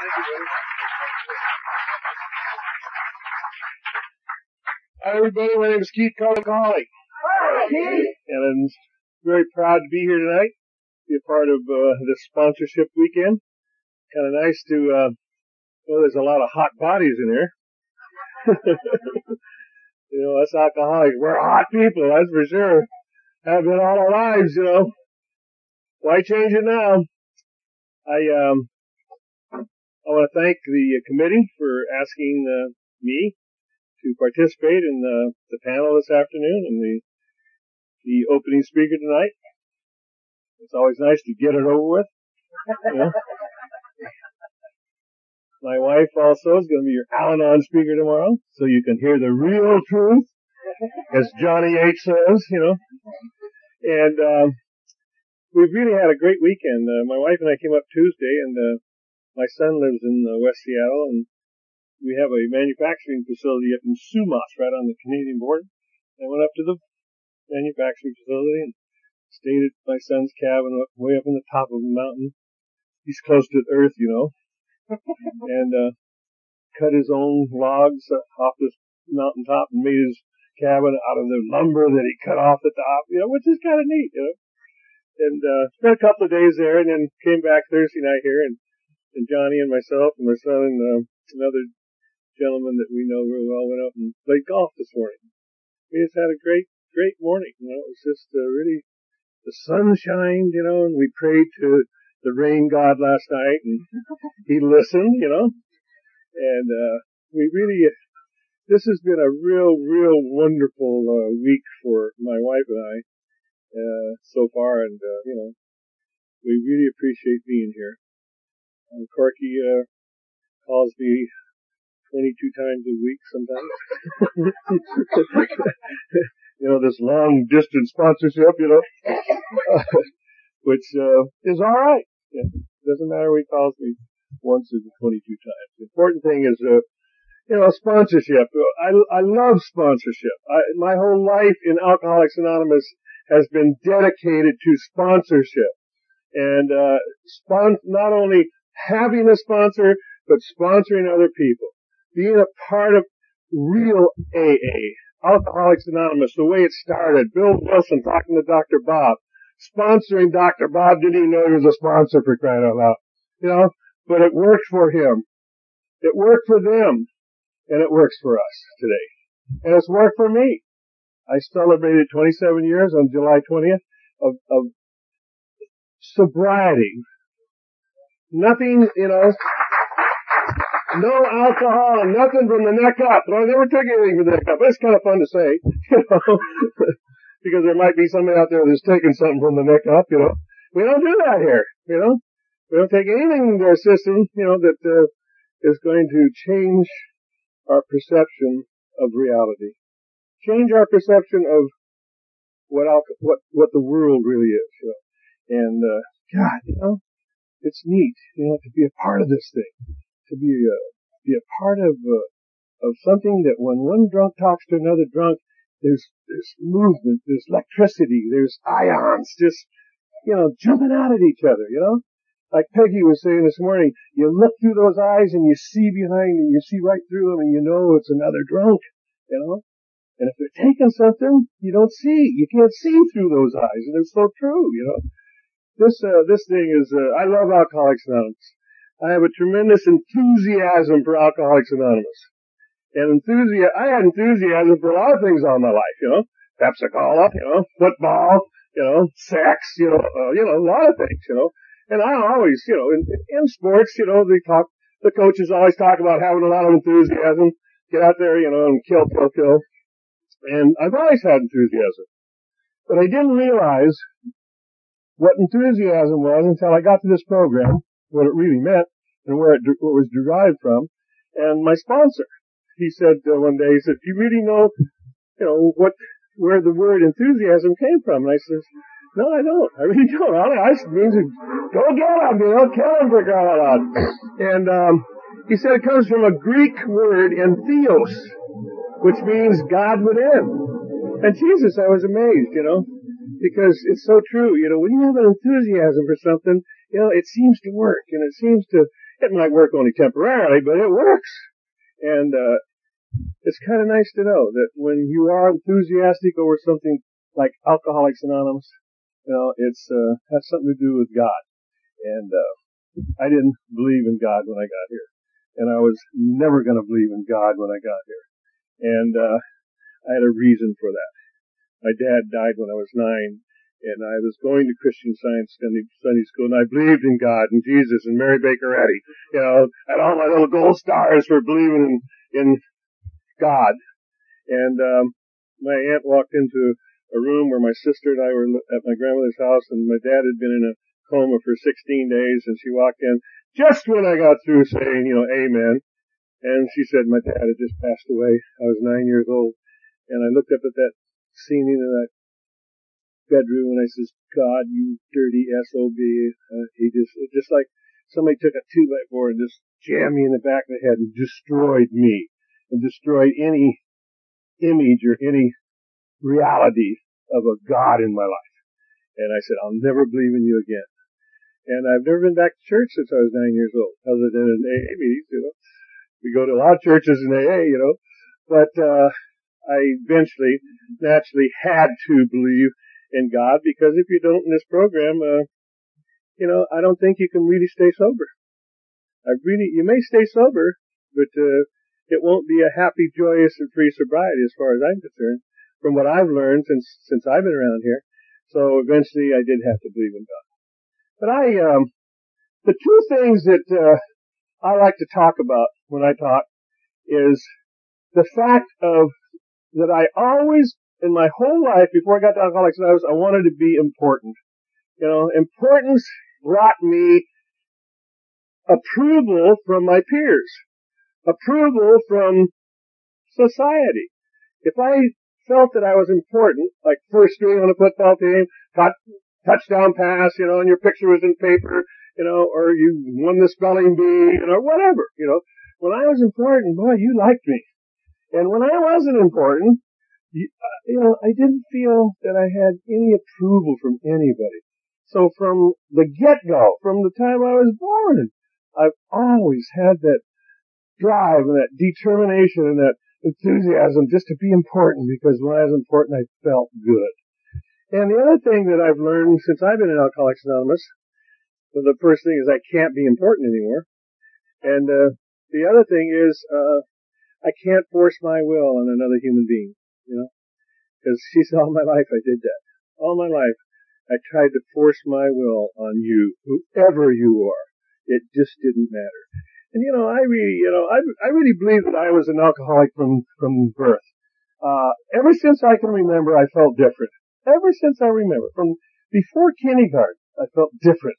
Hi, everybody. My name is Keith Carlicoli. And I'm very proud to be here tonight, be a part of uh, this sponsorship weekend. Kind of nice to, uh, well, there's a lot of hot bodies in here. you know, us alcoholics, we're hot people, that's for sure. Have been all our lives, you know. Why change it now? I, um, I want to thank the committee for asking uh, me to participate in the, the panel this afternoon and the the opening speaker tonight. It's always nice to get it over with. You know? My wife also is going to be your Al-Anon speaker tomorrow, so you can hear the real truth, as Johnny H says, you know. And um, we've really had a great weekend. Uh, my wife and I came up Tuesday, and uh, my son lives in uh, West Seattle, and we have a manufacturing facility up in Sumas, right on the Canadian border. I went up to the manufacturing facility and stayed at my son's cabin up, way up in the top of a mountain. He's close to the earth, you know. and, uh, cut his own logs off this mountaintop and made his cabin out of the lumber that he cut off the top, you know, which is kind of neat, you know. And, uh, spent a couple of days there and then came back Thursday night here and, and Johnny and myself and my son and, uh, another gentleman that we know real well went out and played golf this morning. We just had a great great morning. You know, it was just uh, really the sun shined, you know, and we prayed to the rain god last night, and he listened, you know, and uh, we really. This has been a real, real wonderful uh, week for my wife and I uh, so far, and uh, you know, we really appreciate being here. Um, Corky uh, calls me 22 times a week sometimes. you know, this long distance sponsorship, you know, which uh, is all right. Yeah. Doesn't matter what he calls me once or 22 times. The important thing is, uh, you know, sponsorship. I, I love sponsorship. I, my whole life in Alcoholics Anonymous has been dedicated to sponsorship. And, uh, spon- not only having a sponsor, but sponsoring other people. Being a part of real AA. Alcoholics Anonymous, the way it started, Bill Wilson talking to Dr. Bob, sponsoring Dr. Bob, didn't even know he was a sponsor for crying out loud. You know, but it worked for him. It worked for them, and it works for us today. And it's worked for me. I celebrated 27 years on July 20th of, of sobriety. Nothing, you know, no alcohol nothing from the neck up. I never took anything from the neck up. But it's kind of fun to say, you know, because there might be somebody out there that's taking something from the neck up, you know. We don't do that here, you know. We don't take anything into our system, you know, that uh, is going to change our perception of reality. Change our perception of what what what the world really is, you know. And uh, God, you know, it's neat, you know, to be a part of this thing to be a be a part of uh, of something that when one drunk talks to another drunk, there's there's movement, there's electricity, there's ions, just you know jumping out at each other. You know, like Peggy was saying this morning, you look through those eyes and you see behind and you see right through them and you know it's another drunk. You know, and if they're taking something, you don't see, you can't see through those eyes, and it's so true. You know, this uh, this thing is uh, I love Alcoholics Anonymous. I have a tremendous enthusiasm for Alcoholics Anonymous. And enthusiasm, I had enthusiasm for a lot of things all my life, you know, Pepsi Cola, you know, football, you know, sex, you know, uh, you know, a lot of things, you know. And I always, you know, in, in sports, you know, they talk, the coaches always talk about having a lot of enthusiasm, get out there, you know, and kill, kill, kill. And I've always had enthusiasm. But I didn't realize what enthusiasm was until I got to this program what it really meant and where it, what was derived from. And my sponsor, he said uh, one day, he said, "Do you really know, you know, what, where the word enthusiasm came from?" And I said, "No, I don't. I really don't. All I means is go get him, you know, kill him for crying out loud." And um, he said it comes from a Greek word, entheos, which means God within. And Jesus, I was amazed, you know, because it's so true. You know, when you have an enthusiasm for something, you know, it seems to work and it seems to, It might work only temporarily, but it works. And, uh, it's kind of nice to know that when you are enthusiastic over something like Alcoholics Anonymous, you know, it's, uh, has something to do with God. And, uh, I didn't believe in God when I got here. And I was never going to believe in God when I got here. And, uh, I had a reason for that. My dad died when I was nine and I was going to Christian Science Sunday school, and I believed in God and Jesus and Mary Baker Eddy, you know, and all my little gold stars for believing in, in God. And um, my aunt walked into a room where my sister and I were at my grandmother's house, and my dad had been in a coma for 16 days, and she walked in just when I got through saying, you know, Amen. And she said my dad had just passed away. I was nine years old, and I looked up at that scene in that bedroom and I says, God, you dirty SOB. Uh, he just, it just like somebody took a two by four and just jammed me in the back of the head and destroyed me and destroyed any image or any reality of a God in my life. And I said, I'll never believe in you again. And I've never been back to church since I was nine years old, other than in AA meetings, you know. We go to a lot of churches in AA, you know. But, uh, I eventually, naturally had to believe in God because if you don't in this program, uh, you know, I don't think you can really stay sober. I really, you may stay sober, but, uh, it won't be a happy, joyous, and free sobriety as far as I'm concerned from what I've learned since, since I've been around here. So eventually I did have to believe in God. But I, um, the two things that, uh, I like to talk about when I talk is the fact of that I always in my whole life before I got to Alcoholics Anonymous, I wanted to be important. You know, importance brought me approval from my peers, approval from society. If I felt that I was important, like first string on a football team, got touchdown pass, you know, and your picture was in paper, you know, or you won the spelling bee, you know, whatever, you know. When I was important, boy, you liked me. And when I wasn't important, you, know, I didn't feel that I had any approval from anybody. So from the get-go, from the time I was born, I've always had that drive and that determination and that enthusiasm just to be important because when I was important, I felt good. And the other thing that I've learned since I've been in Alcoholics Anonymous, the first thing is I can't be important anymore. And, uh, the other thing is, uh, I can't force my will on another human being you know, because she's all my life I did that. All my life I tried to force my will on you, whoever you are. It just didn't matter. And you know, I really, you know, I, I really believe that I was an alcoholic from, from birth. Uh, ever since I can remember, I felt different. Ever since I remember, from before kindergarten, I felt different.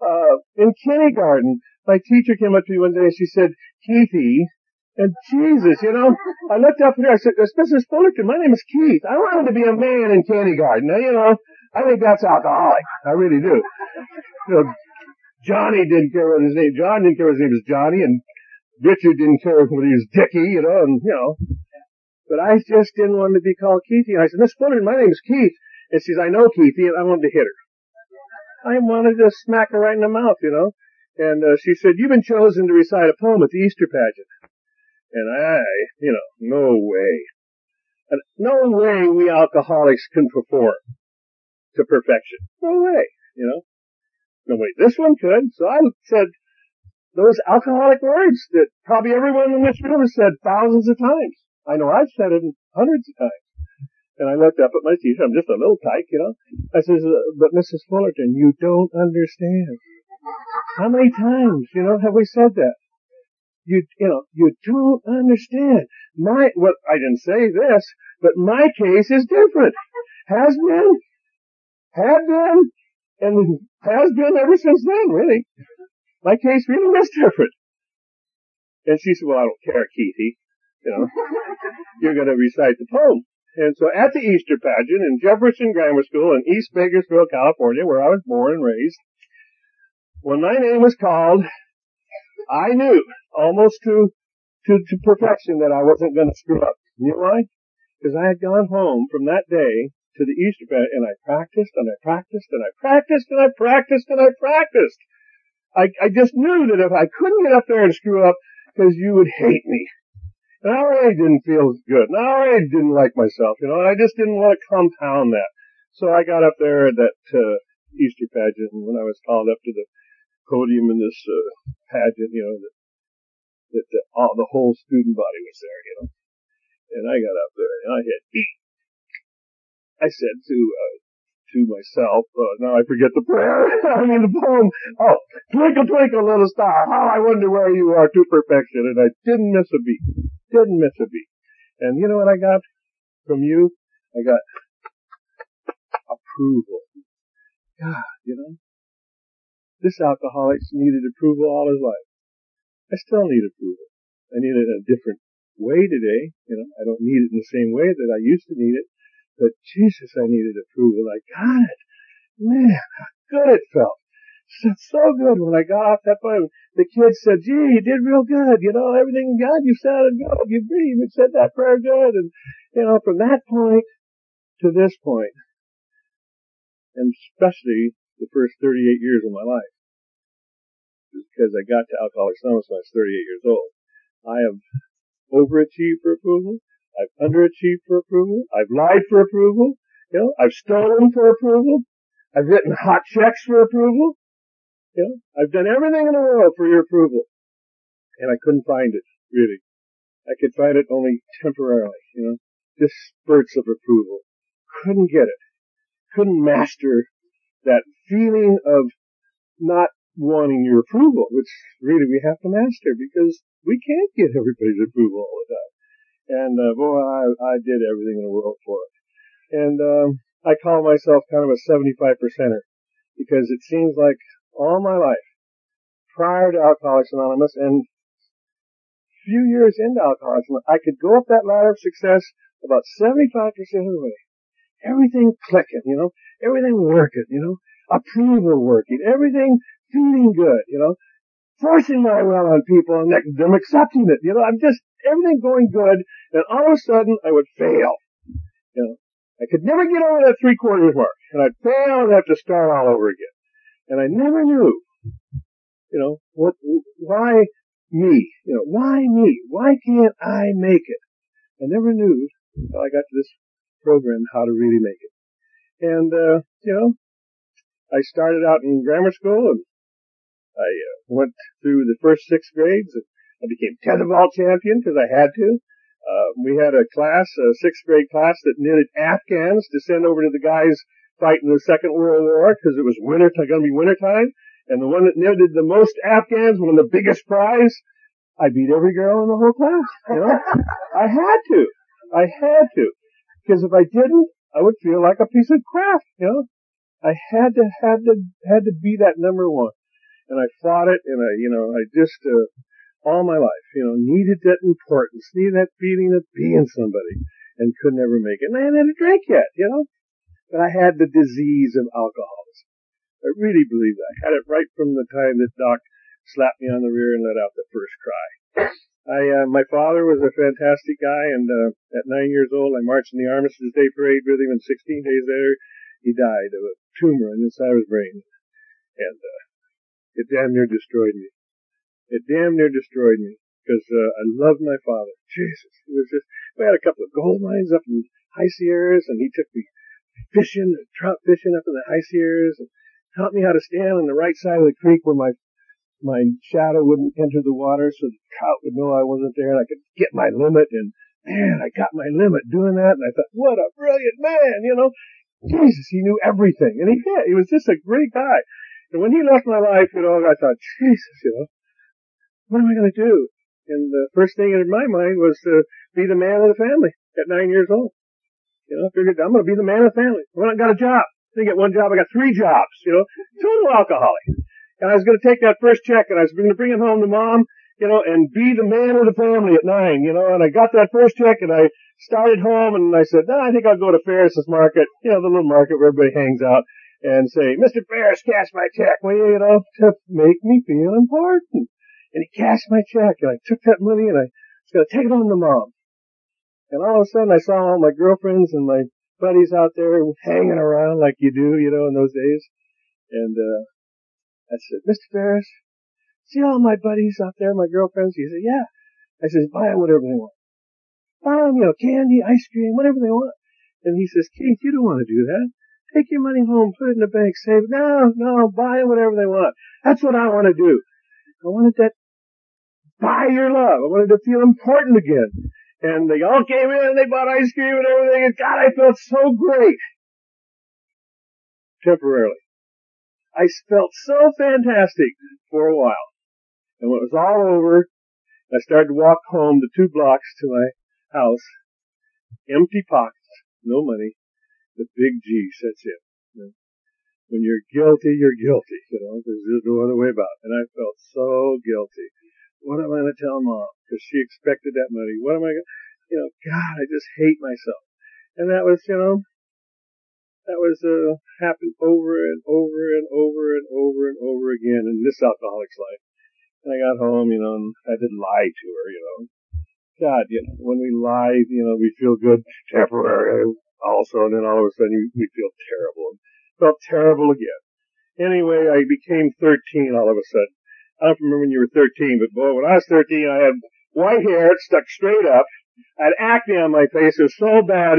Uh, in kindergarten, my teacher came up to me one day and she said, Keithy, and Jesus, you know, I looked up here, I said, This Mrs. Fullerton, my name is Keith. I wanted to be a man in kindergarten. Now, you know, I think that's alcoholic. I really do. You know, Johnny didn't care what his name, John didn't care what his name was Johnny, and Richard didn't care what he was Dickie, you know, and, you know. But I just didn't want to be called Keithy. I said, Miss Fullerton, my name is Keith. And she says, I know Keithy, and I wanted to hit her. I wanted to smack her right in the mouth, you know. And uh, she said, you've been chosen to recite a poem at the Easter pageant. And I, you know, no way. And no way we alcoholics can perform to perfection. No way, you know. No way. This one could. So I said those alcoholic words that probably everyone in this room has said thousands of times. I know I've said it hundreds of times. And I looked up at my teacher. I'm just a little tyke, you know. I says, uh, but Mrs. Fullerton, you don't understand. How many times, you know, have we said that? You, you know, you don't understand. My, well, I didn't say this, but my case is different. Has been, had been, and has been ever since then, really. My case really is different. And she said, well, I don't care, Keithy. You know, you're going to recite the poem. And so at the Easter pageant in Jefferson Grammar School in East Bakersfield, California, where I was born and raised, when my name was called, I knew almost to, to, to perfection that I wasn't going to screw up. You know why? Because I had gone home from that day to the Easter bed and I practiced and I practiced and I practiced and I practiced and I practiced. I, I just knew that if I couldn't get up there and screw up, because you would hate me. And I already didn't feel good. And I already didn't like myself, you know, and I just didn't want to compound that. So I got up there at that, uh, Easter pageant, and when I was called up to the podium in this, uh, pageant, you know, that, that the, all, the whole student body was there, you know. And I got up there and I had. I said to, uh, to myself. Uh, now I forget the prayer. I mean the poem. Oh, twinkle twinkle little star, how I wonder where you are to perfection. And I didn't miss a beat. Didn't miss a beat. And you know what I got from you? I got approval. God, you know, this alcoholic needed approval all his life. I still need approval. I need it in a different way today. You know, I don't need it in the same way that I used to need it. But Jesus, I needed approval. I got it. Man, how good it felt. So good when I got off that plane. The kids said, gee, you did real good. You know, everything, God, you sounded good. You breathed. You said that prayer good. And, you know, from that point to this point, and especially the first 38 years of my life, because I got to Alcoholics Anonymous when I was 38 years old, I have overachieved for approval. I've underachieved for approval. I've lied for approval. You know, I've stolen for approval. I've written hot checks for approval. You know, I've done everything in the world for your approval. And I couldn't find it, really. I could find it only temporarily, you know, just spurts of approval. Couldn't get it. Couldn't master that feeling of not wanting your approval, which really we have to master because we can't get everybody's approval all the time. And uh, boy, I, I did everything in the world for it. And um, I call myself kind of a 75 percenter because it seems like all my life, prior to Alcoholics Anonymous and few years into Alcoholics Anonymous, I could go up that ladder of success about 75% of the way. Everything clicking, you know, everything working, you know, approval working, everything feeling good, you know, forcing my will on people and them accepting it. You know, I'm just, everything going good, and all of a sudden I would fail. You know, I could never get over that three quarters mark, and I'd fail and have to start all over again. And I never knew, you know, what, why me? You know, why me? Why can't I make it? I never knew until I got to this program how to really make it. And, uh, you know, I started out in grammar school and I uh, went through the first six grades. And I became tetherball champion because I had to. Uh, we had a class, a sixth grade class that knitted Afghans to send over to the guys fighting the Second World War because it was winter, going to be winter time. And the one that knitted the most Afghans won the biggest prize. I beat every girl in the whole class. You know, I had to. I had to because if I didn't, I would feel like a piece of crap. You know, I had to, had to, had to be that number one and I fought it, and I, you know, I just uh, all my life, you know, needed that importance, needed that feeling of being somebody, and could never make it. And I hadn't had a drink yet, you know, but I had the disease of alcoholism. I really believe that. I had it right from the time that Doc slapped me on the rear and let out the first cry. I, uh, my father was a fantastic guy, and uh, at nine years old, I marched in the Armistice Day Parade with him, and 16 days later, he died of a tumor on the inside of his brain. And uh, it damn near destroyed me. It damn near destroyed me because uh, I loved my father. Jesus, it was just. We had a couple of gold mines up in the High Sierras, and he took me fishing, trout fishing up in the High Sierras, and taught me how to stand on the right side of the creek where my my shadow wouldn't enter the water, so the trout would know I wasn't there, and I could get my limit. And man, I got my limit doing that, and I thought, what a brilliant man, you know. Jesus, he knew everything, and he did. He was just a great guy. And when he left my life, you know, I thought, Jesus, you know, what am I going to do? And the first thing in my mind was to be the man of the family at nine years old. You know, I figured I'm going to be the man of the family. When I got a job, I didn't get one job, I got three jobs, you know, total alcoholic. And I was going to take that first check and I was going to bring it home to mom, you know, and be the man of the family at nine, you know, and I got that first check and I started home and I said, no, I think I'll go to Ferris's market, you know, the little market where everybody hangs out and say, Mr. Ferris, cash my check, will you, you know, to make me feel important. And he cashed my check, and I took that money, and I was going to take it home to mom. And all of a sudden, I saw all my girlfriends and my buddies out there hanging around like you do, you know, in those days. And uh, I said, Mr. Ferris, see all my buddies out there, my girlfriends? He said, yeah. I said, buy them whatever they want. Buy them, you know, candy, ice cream, whatever they want. And he says, Keith, you don't want to do that. Take your money home, put it in the bank, save it. No, no, buy them whatever they want. That's what I want to do. I wanted that buy your love. I wanted to feel important again. And they all came in and they bought ice cream and everything and God, I felt so great. Temporarily. I felt so fantastic for a while. And when it was all over, I started to walk home the two blocks to my house. Empty pockets, no money. The big G that's it. When you're guilty, you're guilty. You know, there's just no other way about it. And I felt so guilty. What am I going to tell mom? Because she expected that money. What am I going to, you know, God, I just hate myself. And that was, you know, that was, uh, happened over and over and over and over and over again in this alcoholic's life. And I got home, you know, and I did lie to her, you know. God, you know, when we lie, you know, we feel good temporarily also, and then all of a sudden we feel terrible. Felt terrible again. Anyway, I became 13 all of a sudden. I don't remember when you were 13, but boy, when I was 13, I had white hair stuck straight up. I had acne on my face. It was so bad.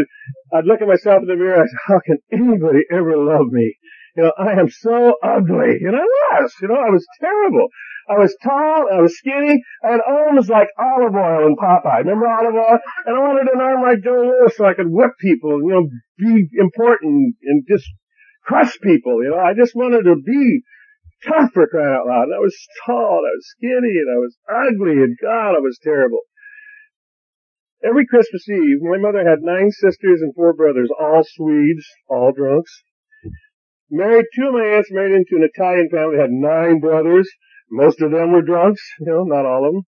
I'd look at myself in the mirror. I said, how can anybody ever love me? You know, I am so ugly. And I was, you know, I was terrible. I was tall, I was skinny, I had arms like Olive Oyl and Popeye. Remember Olive Oyl? And I wanted an arm like Joe Louis so I could whip people and, you know, be important and just crush people, you know. I just wanted to be tough for crying out loud. And I was tall, and I was skinny, and I was ugly, and God, I was terrible. Every Christmas Eve, my mother had nine sisters and four brothers, all Swedes, all drunks. Married, two of my aunts married into an Italian family, had nine brothers. Most of them were drunks, you know, not all of them.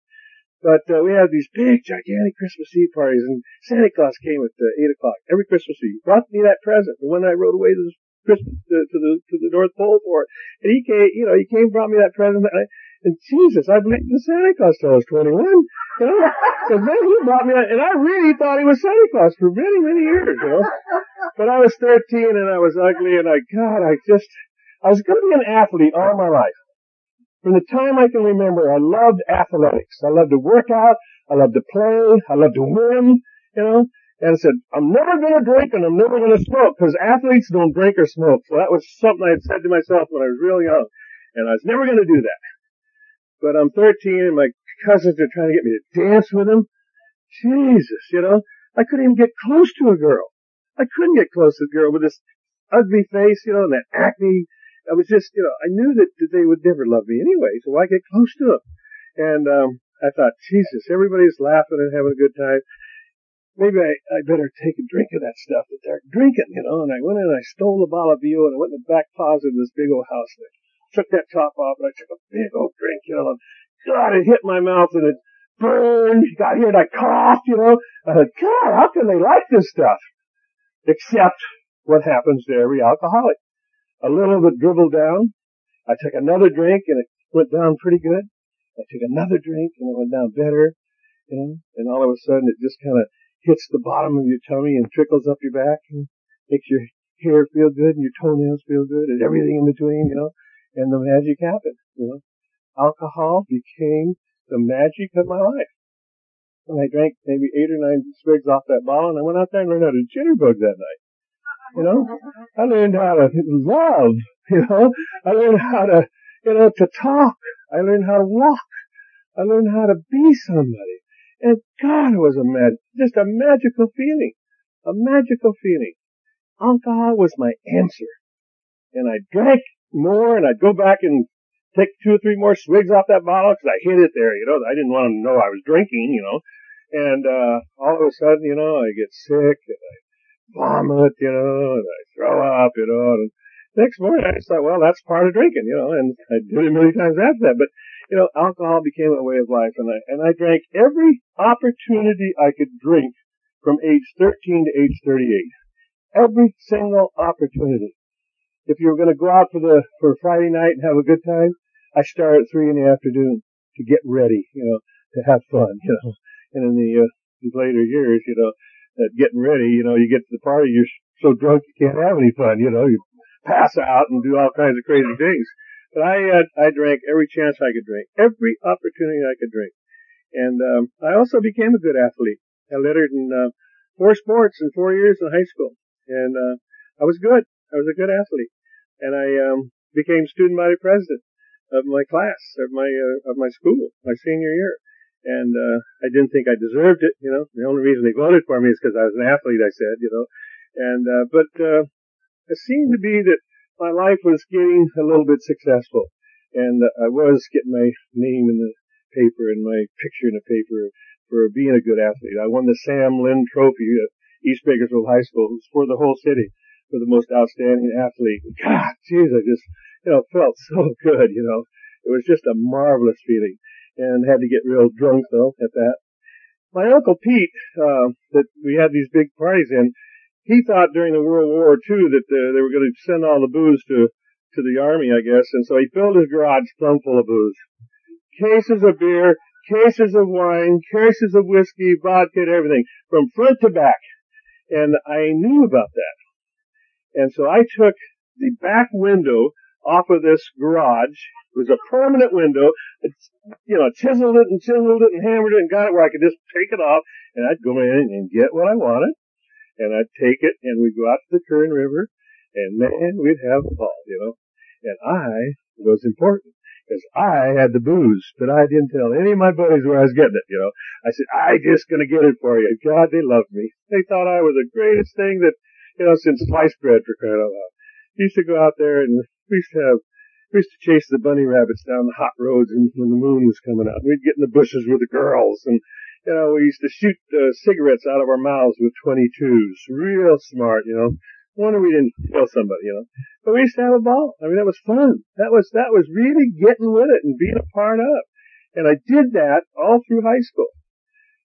But uh, we had these big, gigantic Christmas Eve parties, and Santa Claus came at uh, eight o'clock every Christmas Eve. Brought me that present, the one I rode away to the Christmas to, to the to the North Pole for. And he came, you know, he came, brought me that present, and, I, and Jesus, I believed in Santa Claus till I was twenty-one. You know, so then he brought me, and I really thought he was Santa Claus for many, many years. You know, but I was 13 and I was ugly and I, God, I just, I was going to be an athlete all my life. From the time I can remember, I loved athletics. I loved to work out. I loved to play. I loved to win, you know. And I said, I'm never going to drink and I'm never going to smoke because athletes don't drink or smoke. So that was something I had said to myself when I was real young. And I was never going to do that. But I'm 13 and my cousins are trying to get me to dance with them. Jesus, you know, I couldn't even get close to a girl. I couldn't get close to a girl with this ugly face, you know, and that acne. I was just, you know, I knew that, they would never love me anyway, so why get close to them? And, um, I thought, Jesus, everybody's laughing and having a good time. Maybe I, I better take a drink of that stuff that they're drinking, you know, and I went in and I stole a bottle of view and I went in the back closet of this big old house and I took that top off and I took a big old drink, you know, and God, it hit my mouth and it burned. Got here and I coughed, you know. I said, God, how can they like this stuff? except what happens to every alcoholic. A little of it dribbled down. I took another drink and it went down pretty good. I took another drink and it went down better, you know, and all of a sudden it just kind of hits the bottom of your tummy and trickles up your back and makes your hair feel good and your toenails feel good and everything in between, you know, and the magic happened, you know. Alcohol became the magic of my life. And I drank maybe eight or nine swigs off that bottle, and I went out there and learned how to jitterbug that night. You know, I learned how to love. You know, I learned how to, you know, to talk. I learned how to walk. I learned how to be somebody. And God, it was a mag, just a magical feeling, a magical feeling. Alcohol was my answer, and I drank more, and I'd go back and take two or three more swigs off that bottle because I hid it there, you know. I didn't want them to know I was drinking, you know. And uh all of a sudden, you know, I get sick and I vomit, you know, and I throw up, you know. And next morning, I just thought, well, that's part of drinking, you know. And I did it many times after that. But you know, alcohol became a way of life, and I and I drank every opportunity I could drink from age 13 to age 38. Every single opportunity. If you were going to go out for the for Friday night and have a good time, I start at three in the afternoon to get ready, you know, to have fun, you know. And in the uh, these later years, you know, that getting ready, you know, you get to the party, you're so drunk you can't have any fun, you know, you pass out and do all kinds of crazy things. But I, uh, I drank every chance I could drink, every opportunity I could drink. And, um, I also became a good athlete. I lettered in, uh, four sports in four years in high school. And, uh, I was good. I was a good athlete. And I, um, became student body president of my class, of my, uh, of my school, my senior year and uh, I didn't think I deserved it. You know, the only reason they voted for me is because I was an athlete. I said, you know, and uh, but uh, it seemed to be that my life was getting a little bit successful, and uh, I was getting my name in the paper and my picture in the paper for being a good athlete. I won the Sam Lynn Trophy at East Bakersfield High School. It was for the whole city for the most outstanding athlete. God, jeez, I just you know felt so good. You know, it was just a marvelous feeling and had to get real drunk though at that. My uncle Pete, uh, that we had these big parties in, he thought during the World War II that uh, they were going to send all the booze to to the army, I guess, and so he filled his garage plumb full of booze, cases of beer, cases of wine, cases of whiskey, vodka, everything from front to back, and I knew about that, and so I took the back window off of this garage. It was a permanent window. It's, you know, chiseled it and chiseled it and hammered it and got it where I could just take it off and I'd go in and get what I wanted and I'd take it and we'd go out to the Kern River and man, we'd have a ball, you know. And I was important because I had the booze, but I didn't tell any of my buddies where I was getting it, you know. I said, I just gonna get it for you. God, they loved me. They thought I was the greatest thing that, you know, since sliced bread for crying out loud. Used to go out there and we used to have, we used to chase the bunny rabbits down the hot roads and when the moon was coming out. We'd get in the bushes with the girls and, you know, we used to shoot uh, cigarettes out of our mouths with 22s. Real smart, you know. Wonder we didn't kill somebody, you know. But we used to have a ball. I mean, that was fun. That was, that was really getting with it and being a part of. And I did that all through high school.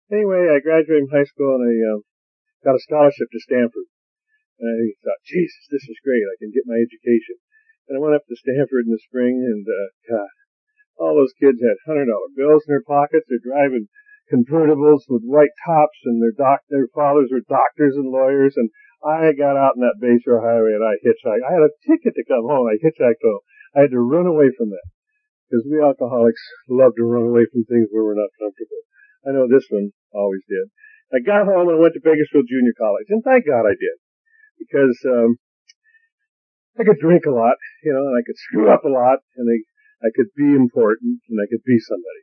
Anyway, I graduated from high school and I uh, got a scholarship to Stanford. And I thought, Jesus, this is great. I can get my education. And I went up to Stanford in the spring, and uh, God, all those kids had hundred dollar bills in their pockets. They're driving convertibles with white tops, and their doc, their fathers were doctors and lawyers. And I got out in that Bayshore Highway and I hitchhiked. I had a ticket to come home. I hitchhiked home. I had to run away from that because we alcoholics love to run away from things where we're not comfortable. I know this one always did. I got home and I went to Bakersfield Junior College, and thank God I did because um, I could drink a lot, you know, and I could screw up a lot, and I, I could be important, and I could be somebody.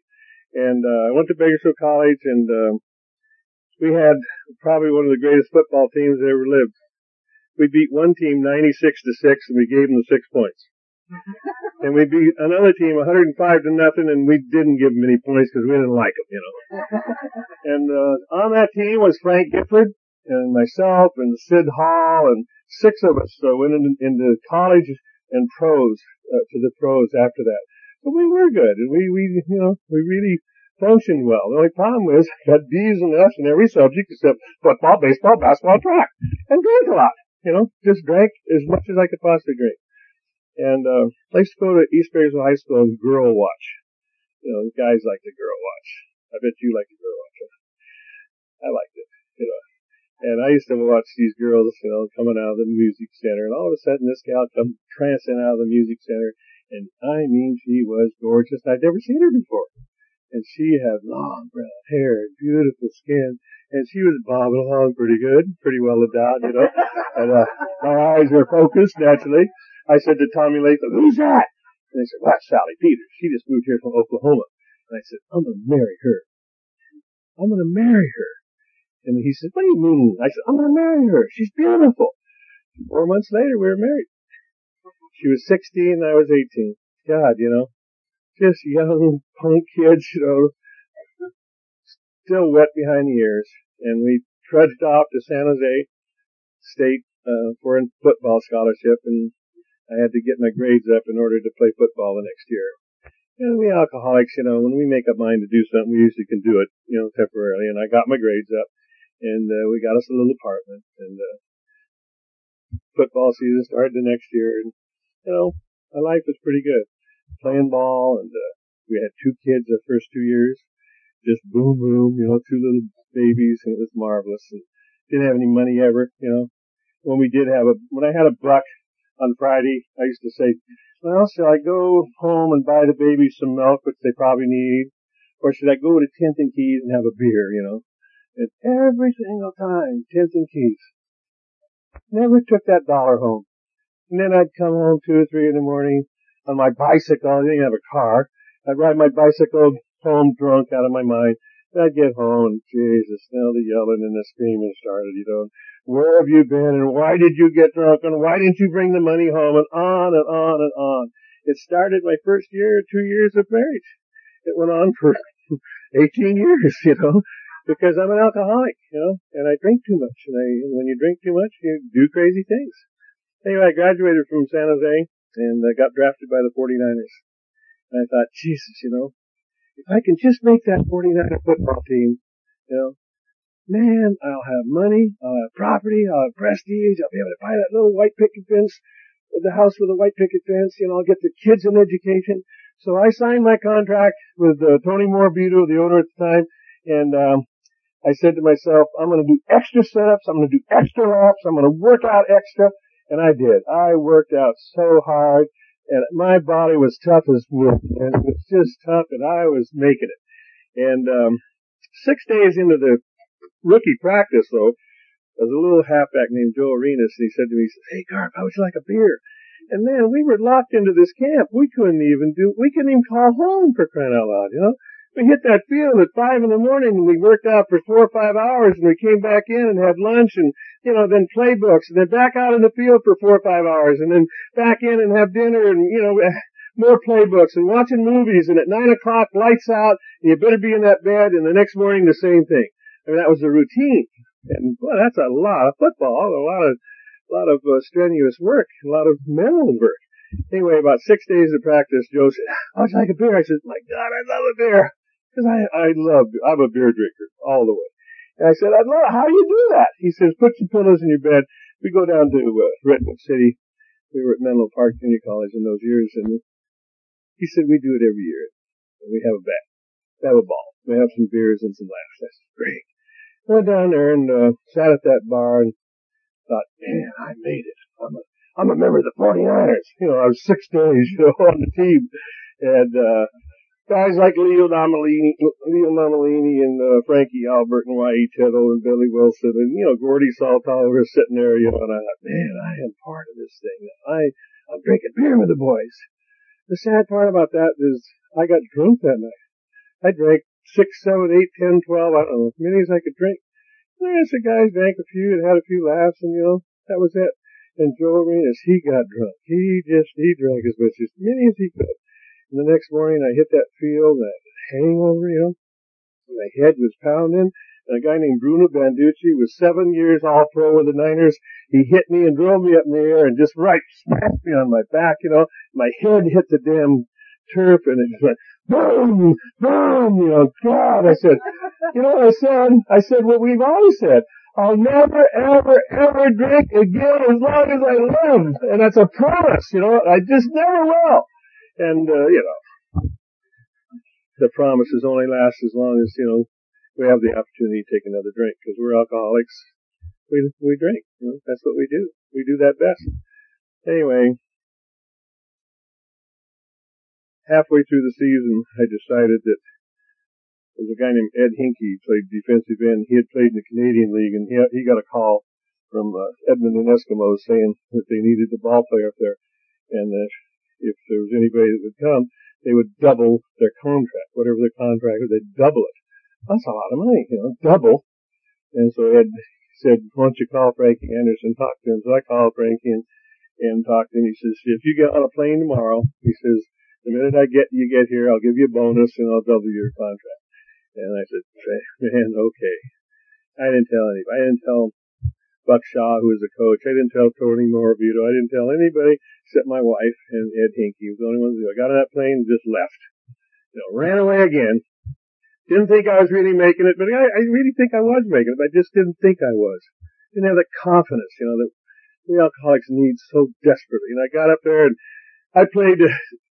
And uh, I went to Bakersfield College, and uh, we had probably one of the greatest football teams that ever lived. We beat one team 96 to six, and we gave them the six points. and we beat another team 105 to nothing, and we didn't give them any points because we didn't like them, you know. and uh, on that team was Frank Gifford and myself and Sid Hall and six of us uh, went into, into college and pros uh, to the pros after that. So we were good, and we we you know we really functioned well. The only problem was I got B's and F's in every subject except football, baseball, basketball, track, and drank a lot. You know, just drank as much as I could possibly drink. And uh, I to go to East Bakersfield High School and girl watch. You know, guys like the girl watch. I bet you like the girl watch. I liked it. You know, and I used to watch these girls, you know, coming out of the music center, and all of a sudden this gal come trancing out of the music center, and I mean, she was gorgeous. I'd never seen her before. And she had long brown hair and beautiful skin, and she was bobbing along pretty good, pretty well endowed, you know. and uh, my eyes were focused naturally. I said to Tommy Latham, "Who's that?" And they said, "Well, that's Sally Peters. She just moved here from Oklahoma." And I said, "I'm gonna marry her. I'm gonna marry her." And he said, what do you mean? I said, I'm going to marry her. She's beautiful. Four months later, we were married. She was 16, I was 18. God, you know, just young punk kids, you know, still wet behind the ears. And we trudged off to San Jose State uh, for a football scholarship, and I had to get my grades up in order to play football the next year. And we alcoholics, you know, when we make up mind to do something, we usually can do it, you know, temporarily. And I got my grades up and uh, we got us a little apartment. And uh, football season started the next year, and you know, my life was pretty good, playing ball, and uh, we had two kids the first two years, just boom boom, you know, two little babies, and it was marvelous. And didn't have any money ever, you know. When we did have a, when I had a buck, on Friday, I used to say, well, shall I go home and buy the babies some milk, which they probably need? Or should I go to Tenth and Keyes and have a beer, you know? And every single time, Tenth and Keyes. Never took that dollar home. And then I'd come home two or three in the morning on my bicycle. I didn't have a car. I'd ride my bicycle home drunk out of my mind. And I'd get home and Jesus, now the yelling and the screaming started, you know. Where have you been and why did you get drunk and why didn't you bring the money home and on and on and on. It started my first year, two years of marriage. It went on for 18 years, you know, because I'm an alcoholic, you know, and I drink too much. And, I, when you drink too much, you do crazy things. Anyway, I graduated from San Jose and I got drafted by the 49ers. And I thought, Jesus, you know, if I can just make that 49er football team, you know, man, I'll have money, I'll have property, I'll have prestige, I'll be able to buy that little white picket fence, the house with a white picket fence, you know, I'll get the kids an education. So I signed my contract with uh, Tony Morabito, the owner at the time, and um, I said to myself, I'm going to do extra setups, I'm going to do extra laps, I'm going to work out extra, and I did. I worked out so hard and my body was tough as wood and it was just tough and I was making it. And, um, six days into the rookie practice though, there was a little halfback named Joe Arenas and he said to me, he said, Hey Garp, how would you like a beer? And man, we were locked into this camp. We couldn't even do, we couldn't even call home for crying out loud, you know? We hit that field at five in the morning and we worked out for four or five hours and we came back in and had lunch and, you know, then playbooks and then back out in the field for four or five hours and then back in and have dinner and, you know, more playbooks and watching movies and at nine o'clock lights out and you better be in that bed and the next morning the same thing. I mean, that was the routine. And boy, that's a lot of football, a lot of, a lot of uh, strenuous work, a lot of mental work. Anyway, about six days of practice, Joe said, how'd like a beer? I said, my God, I love a beer. Because I, I love, I'm a beer drinker all the way. And I said, I love, how do you do that? He says, put some pillows in your bed. We go down to uh, Redwood City. We were at Menlo Park Junior College in those years, and he said, we do it every year. And we have a bet. We have a ball. We have some beers and some laughs. That's great. Went down there and uh, sat at that bar and thought, man, I made it. I'm a, I'm a member of the 49ers. You know, I was six days, you know, on the team. And, uh, guys like Leo Nomellini, Leo Nomellini and uh, Frankie Albert and Y.A. Tittle and Billy Wilson and, you know, Gordy Soltau were sitting there, you know, and I thought, man, I am part of this thing. I, I'm drinking beer with the boys. The sad part about that is I got drunk that night. I drank six, seven, eight, ten, twelve, I don't know, as many as I could drink. And the guys drank a few and had a few laughs and, you know, that was it. And Joe Arenas, he got drunk. He just, he drank as much as many as he could. And the next morning I hit that field, that hangover, you know, my head was pounding. And a guy named Bruno Banducci was seven years all pro with the Niners. He hit me and drove me up in the air and just right smashed me on my back, you know. My head hit the damn turf and it just went boom, boom, you know, God, I said, you know what I said? I said what we've always said. I'll never, ever, ever drink again as long as I live. And that's a promise, you know. I just never will. And, uh, you know, the promises only last as long as, you know, we have the opportunity to take another drink because we're alcoholics. We, we drink, you know, that's what we do. We do that best. Anyway, halfway through the season, I decided that there was a guy named Ed Henke, played defensive end. He had played in the Canadian League and he, he got a call from uh, Edmonton Eskimos saying that they needed the ball player up there. And uh, if there was anybody that would come, they would double their contract, whatever their contract was, they'd double it. That's a lot of money, you know, double. And so Ed said, why don't you call Frankie Anderson, talk to him. So I called Frankie and, and talked to him. He says, if you get on a plane tomorrow, he says, the minute I get, you get here, I'll give you a bonus and I'll double your contract. And I said, man, okay. I didn't tell anybody. I didn't tell Buck Shaw, who was the coach. I didn't tell Tony Morabito. I didn't tell anybody except my wife and Ed Henke. Was the only one to do. I got on that plane and just left. You know, ran away again. Didn't think I was really making it, but I, I really think I was making it. But I just didn't think I was. Didn't have the confidence, you know, that we alcoholics need so desperately. And I got up there and I played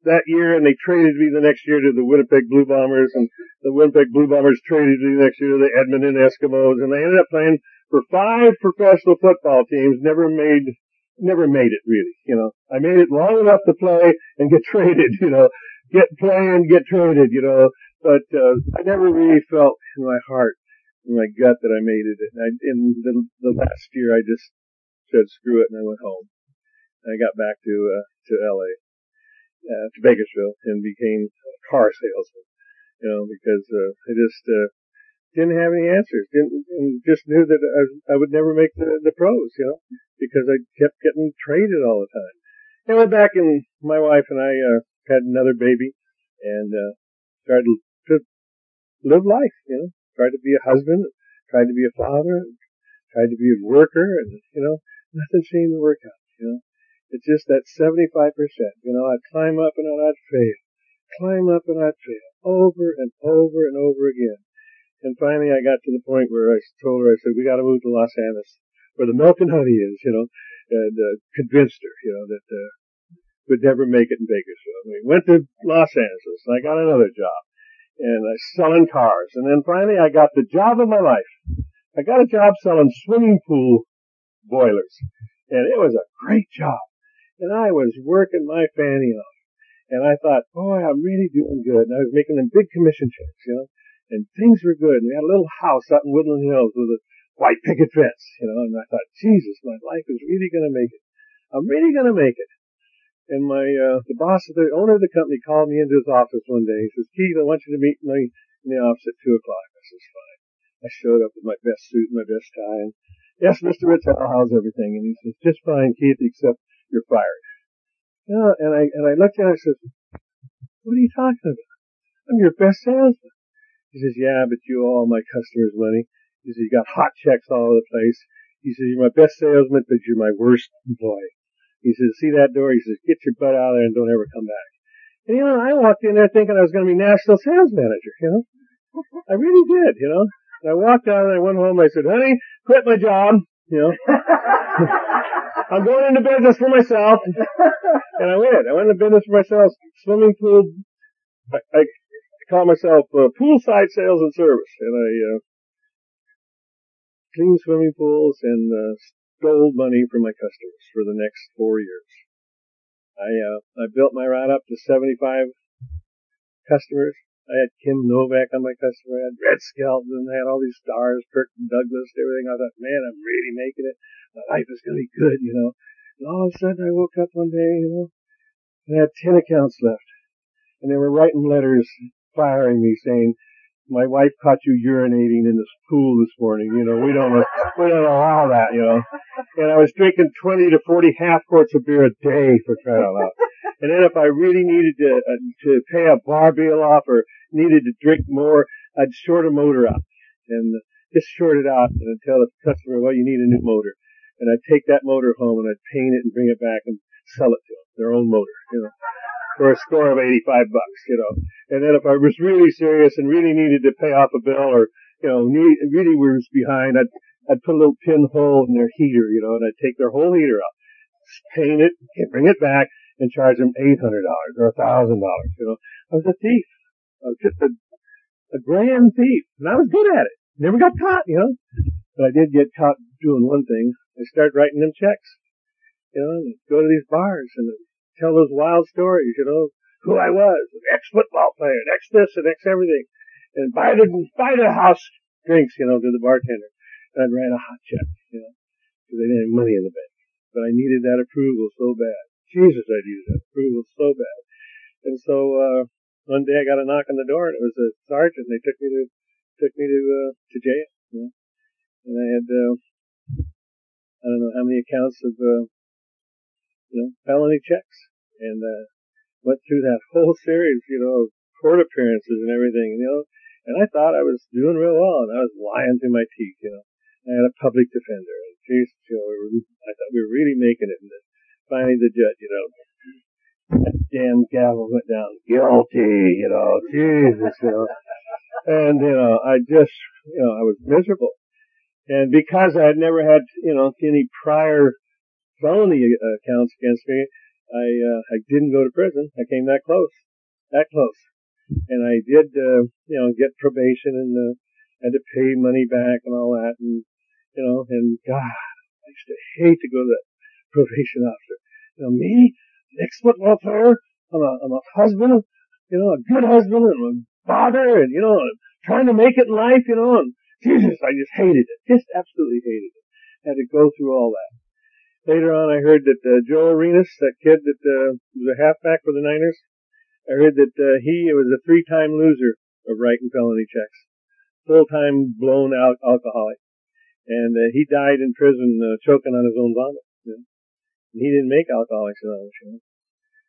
that year and they traded me the next year to the Winnipeg Blue Bombers and the Winnipeg Blue Bombers traded me the next year to the Edmonton Eskimos and I ended up playing for five professional football teams, never made never made it really, you know. I made it long enough to play and get traded, you know, get playing, get traded, you know, but, uh, I never really felt in my heart, in my gut that I made it. And I, in the, the last year I just said screw it and I went home. And I got back to, uh, to LA, uh, to Bakersfield and became a car salesman, you know, because, uh, I just, uh, didn't have any answers. Didn't and just knew that I, I would never make the, the pros, you know, because I kept getting traded all the time. I went back and my wife and I uh, had another baby and uh, started to live life, you know, tried to be a husband, tried to be a father, tried to be a worker, and you know, nothing seemed to work out. You know, it's just that 75%. You know, I'd climb up and I'd fail, climb up and I'd fail, over and over and over again. Finally I got to the point where I told her, I said, we gotta move to Los Angeles, where the milk and honey is, you know, and, uh, convinced her, you know, that, uh, would never make it in Bakersfield. We went to Los Angeles and I got another job and I selling cars. And then finally I got the job of my life. I got a job selling swimming pool boilers and it was a great job. And I was working my fanny off. And I thought, boy, I'm really doing good. And I was making them big commission checks, you know and things were good. And we had a little house out in Woodland Hills with a white picket fence, you know, and I thought, Jesus, my life is really going to make it. I'm really going to make it. And my, uh, the boss the owner of the company called me into his office one day. He says, Keith, I want you to meet me in the office at two o'clock. I says, fine. I showed up with my best suit and my best tie and yes, Mr. Ritzel, how's everything? And he says, just fine, Keith, except you're fired. Yeah, and I, and I looked at him and I said, what are you talking about? I'm your best salesman. He says, yeah, but you owe all my customers money. He says, you got hot checks all over the place. He says, you're my best salesman, but you're my worst employee. He says, see that door? He says, get your butt out of there and don't ever come back. And you know, I walked in there thinking I was going to be national sales manager, you know. I really did, you know. And I walked out and I went home. and I said, honey, quit my job, you know. I'm going into business for myself. And I went. I went into business for myself. Swimming pool. I, I call myself uh, poolside sales and service, and I uh, cleaned swimming pools and uh, stole money from my customers for the next four years. I uh, I built my route up to 75 customers. I had Kim Novak on my customer. I had Red Skelton. I had all these stars, Kirk Douglas, everything. I thought, man, I'm really making it. My life is going to be good, you know. And all of a sudden, I woke up one day, you know, and I had 10 accounts left. And they were writing letters firing me saying, my wife caught you urinating in this pool this morning. You know, we don't, we don't allow that, you know. And I was drinking 20 to 40 half quarts of beer a day for crying out loud. And then if I really needed to, uh, to pay a bar bill off or needed to drink more, I'd short a motor out and just short it out and I'd tell the customer, well, you need a new motor. And I'd take that motor home and I'd paint it and bring it back and sell it to them, their own motor, you know for a score of 85 bucks, you know. And then if I was really serious and really needed to pay off a bill or, you know, need, really was behind, I'd, I'd put a little pinhole in their heater, you know, and I'd take their whole heater out, paint it, bring it back, and charge them $800 or $1,000, you know. I was a thief. I was just a, a grand thief. And I was good at it. Never got caught, you know. But I did get caught doing one thing. I started writing them checks. You know, go to these bars and tell those wild stories, you know, who I was, an ex-football player, ex this and ex everything, and buy the, buy the house drinks, you know, to the bartender. And I'd write a hot check, you know, because they didn't have money in the bank. But I needed that approval so bad. Jesus, I needed that approval so bad. And so, uh, one day I got a knock on the door and it was a sergeant they took me to, took me to, uh, to jail, you know. And I had, uh, I don't know how many accounts of, uh, you know, felony checks, and uh, went through that whole series, you know, of court appearances and everything, you know. And I thought I was doing real well, and I was lying through my teeth, you know. I had a public defender, and geez, you know, I thought we were really making it. And then finally, the judge, you know, that damn gavel went down, guilty, you know, Jesus, you know. And you know, I just, you know, I was miserable. And because I had never had, you know, any prior felony accounts against me, I uh, I didn't go to prison. I came that close, that close, and I did uh, you know get probation and uh, had to pay money back and all that, and you know, and God, I used to hate to go to that probation officer. You know, me, an ex-football player, I'm a, I'm a husband, you know, a good husband and a father and, you know, trying to make it in life, you know, and Jesus, I just hated it. Just absolutely hated it. Had to go through all that. Later on, I heard that uh, Joe Arenas, that kid that uh, was a halfback for the Niners, I heard that uh, he was a three-time loser of writing felony checks, full-time blown-out alcoholic, and uh, he died in prison uh, choking on his own vomit. You know? And he didn't make Alcoholics Anonymous. You know?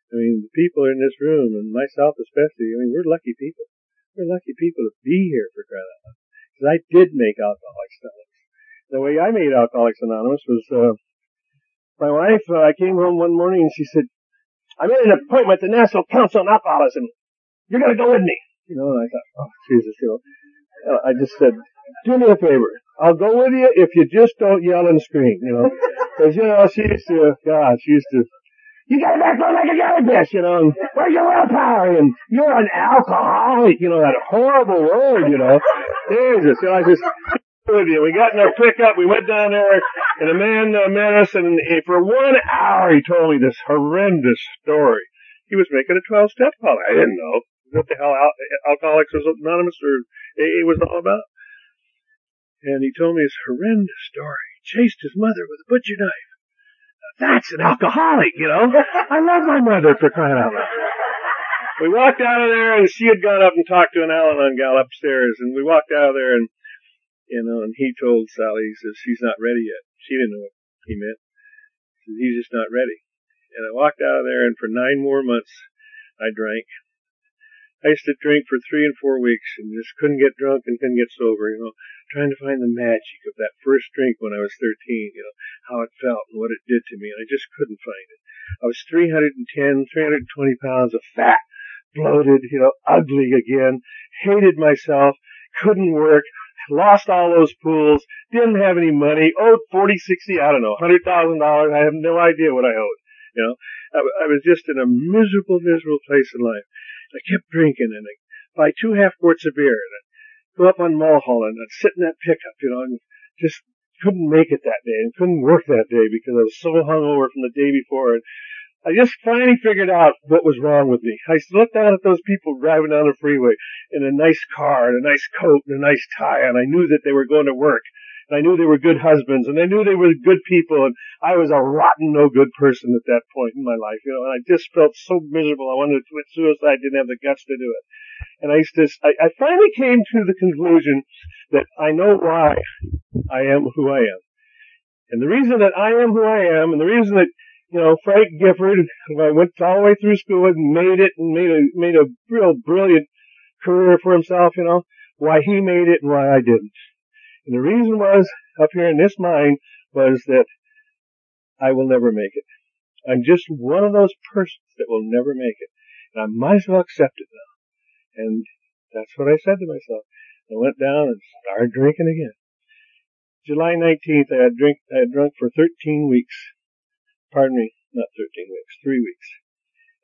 I mean, the people in this room, and myself especially, I mean, we're lucky people. We're lucky people to be here for crying out. Because I did make Alcoholics Anonymous. The way I made Alcoholics Anonymous was, uh, my wife, uh, I came home one morning and she said, I made an appointment at the National Council on Alcoholism. You're going to go with me. You know, and I thought, oh, Jesus, you know. Uh, I just said, do me a favor. I'll go with you if you just don't yell and scream, you know. Because, you know, she used to, God, she used to, you got a back on like a jellyfish, you know, and where's your willpower? And you're an alcoholic, you know, that horrible word, you know. Jesus, you know, I just, with you. We got in our pickup, we went down there, and a man uh, met us, and for one hour he told me this horrendous story. He was making a 12-step call. I didn't know what the hell Al- Alcoholics Anonymous or AA was all about. And he told me this horrendous story. He chased his mother with a butcher knife. Now, that's an alcoholic, you know. I love my mother for crying out loud. We walked out of there, and she had gone up and talked to an Al-Anon gal upstairs, and we walked out of there, and you know, and he told Sally, he says, she's not ready yet. She didn't know what he meant. He says, he's just not ready. And I walked out of there and for nine more months, I drank. I used to drink for three and four weeks and just couldn't get drunk and couldn't get sober, you know, trying to find the magic of that first drink when I was 13, you know, how it felt and what it did to me. And I just couldn't find it. I was 310, 320 pounds of fat, bloated, you know, ugly again, hated myself, couldn't work, lost all those pools, didn't have any money, owed 40, 60, I don't know, $100,000. I have no idea what I owed. You know, I, I was just in a miserable, miserable place in life. I kept drinking and I'd buy two half quarts of beer and I'd go up on Mulholland and I'd sit in that pickup, you know, and just couldn't make it that day and couldn't work that day because I was so hungover from the day before. And I just finally figured out what was wrong with me. I looked down at those people driving down the freeway in a nice car and a nice coat and a nice tie, and I knew that they were going to work. And I knew they were good husbands, and I knew they were good people, and I was a rotten, no good person at that point in my life, you know, and I just felt so miserable. I wanted to commit suicide, didn't have the guts to do it. And I to, I, I finally came to the conclusion that I know why I am who I am. And the reason that I am who I am, and the reason that you know, Frank Gifford I went all the way through school and made it and made a, made a real brilliant career for himself, you know, why he made it and why I didn't. And the reason was, up here in this mind, was that I will never make it. I'm just one of those persons that will never make it. And I might as well accept it now. And that's what I said to myself. I went down and started drinking again. July 19th, I had drink, I had drunk for 13 weeks pardon me, not 13 weeks, three weeks.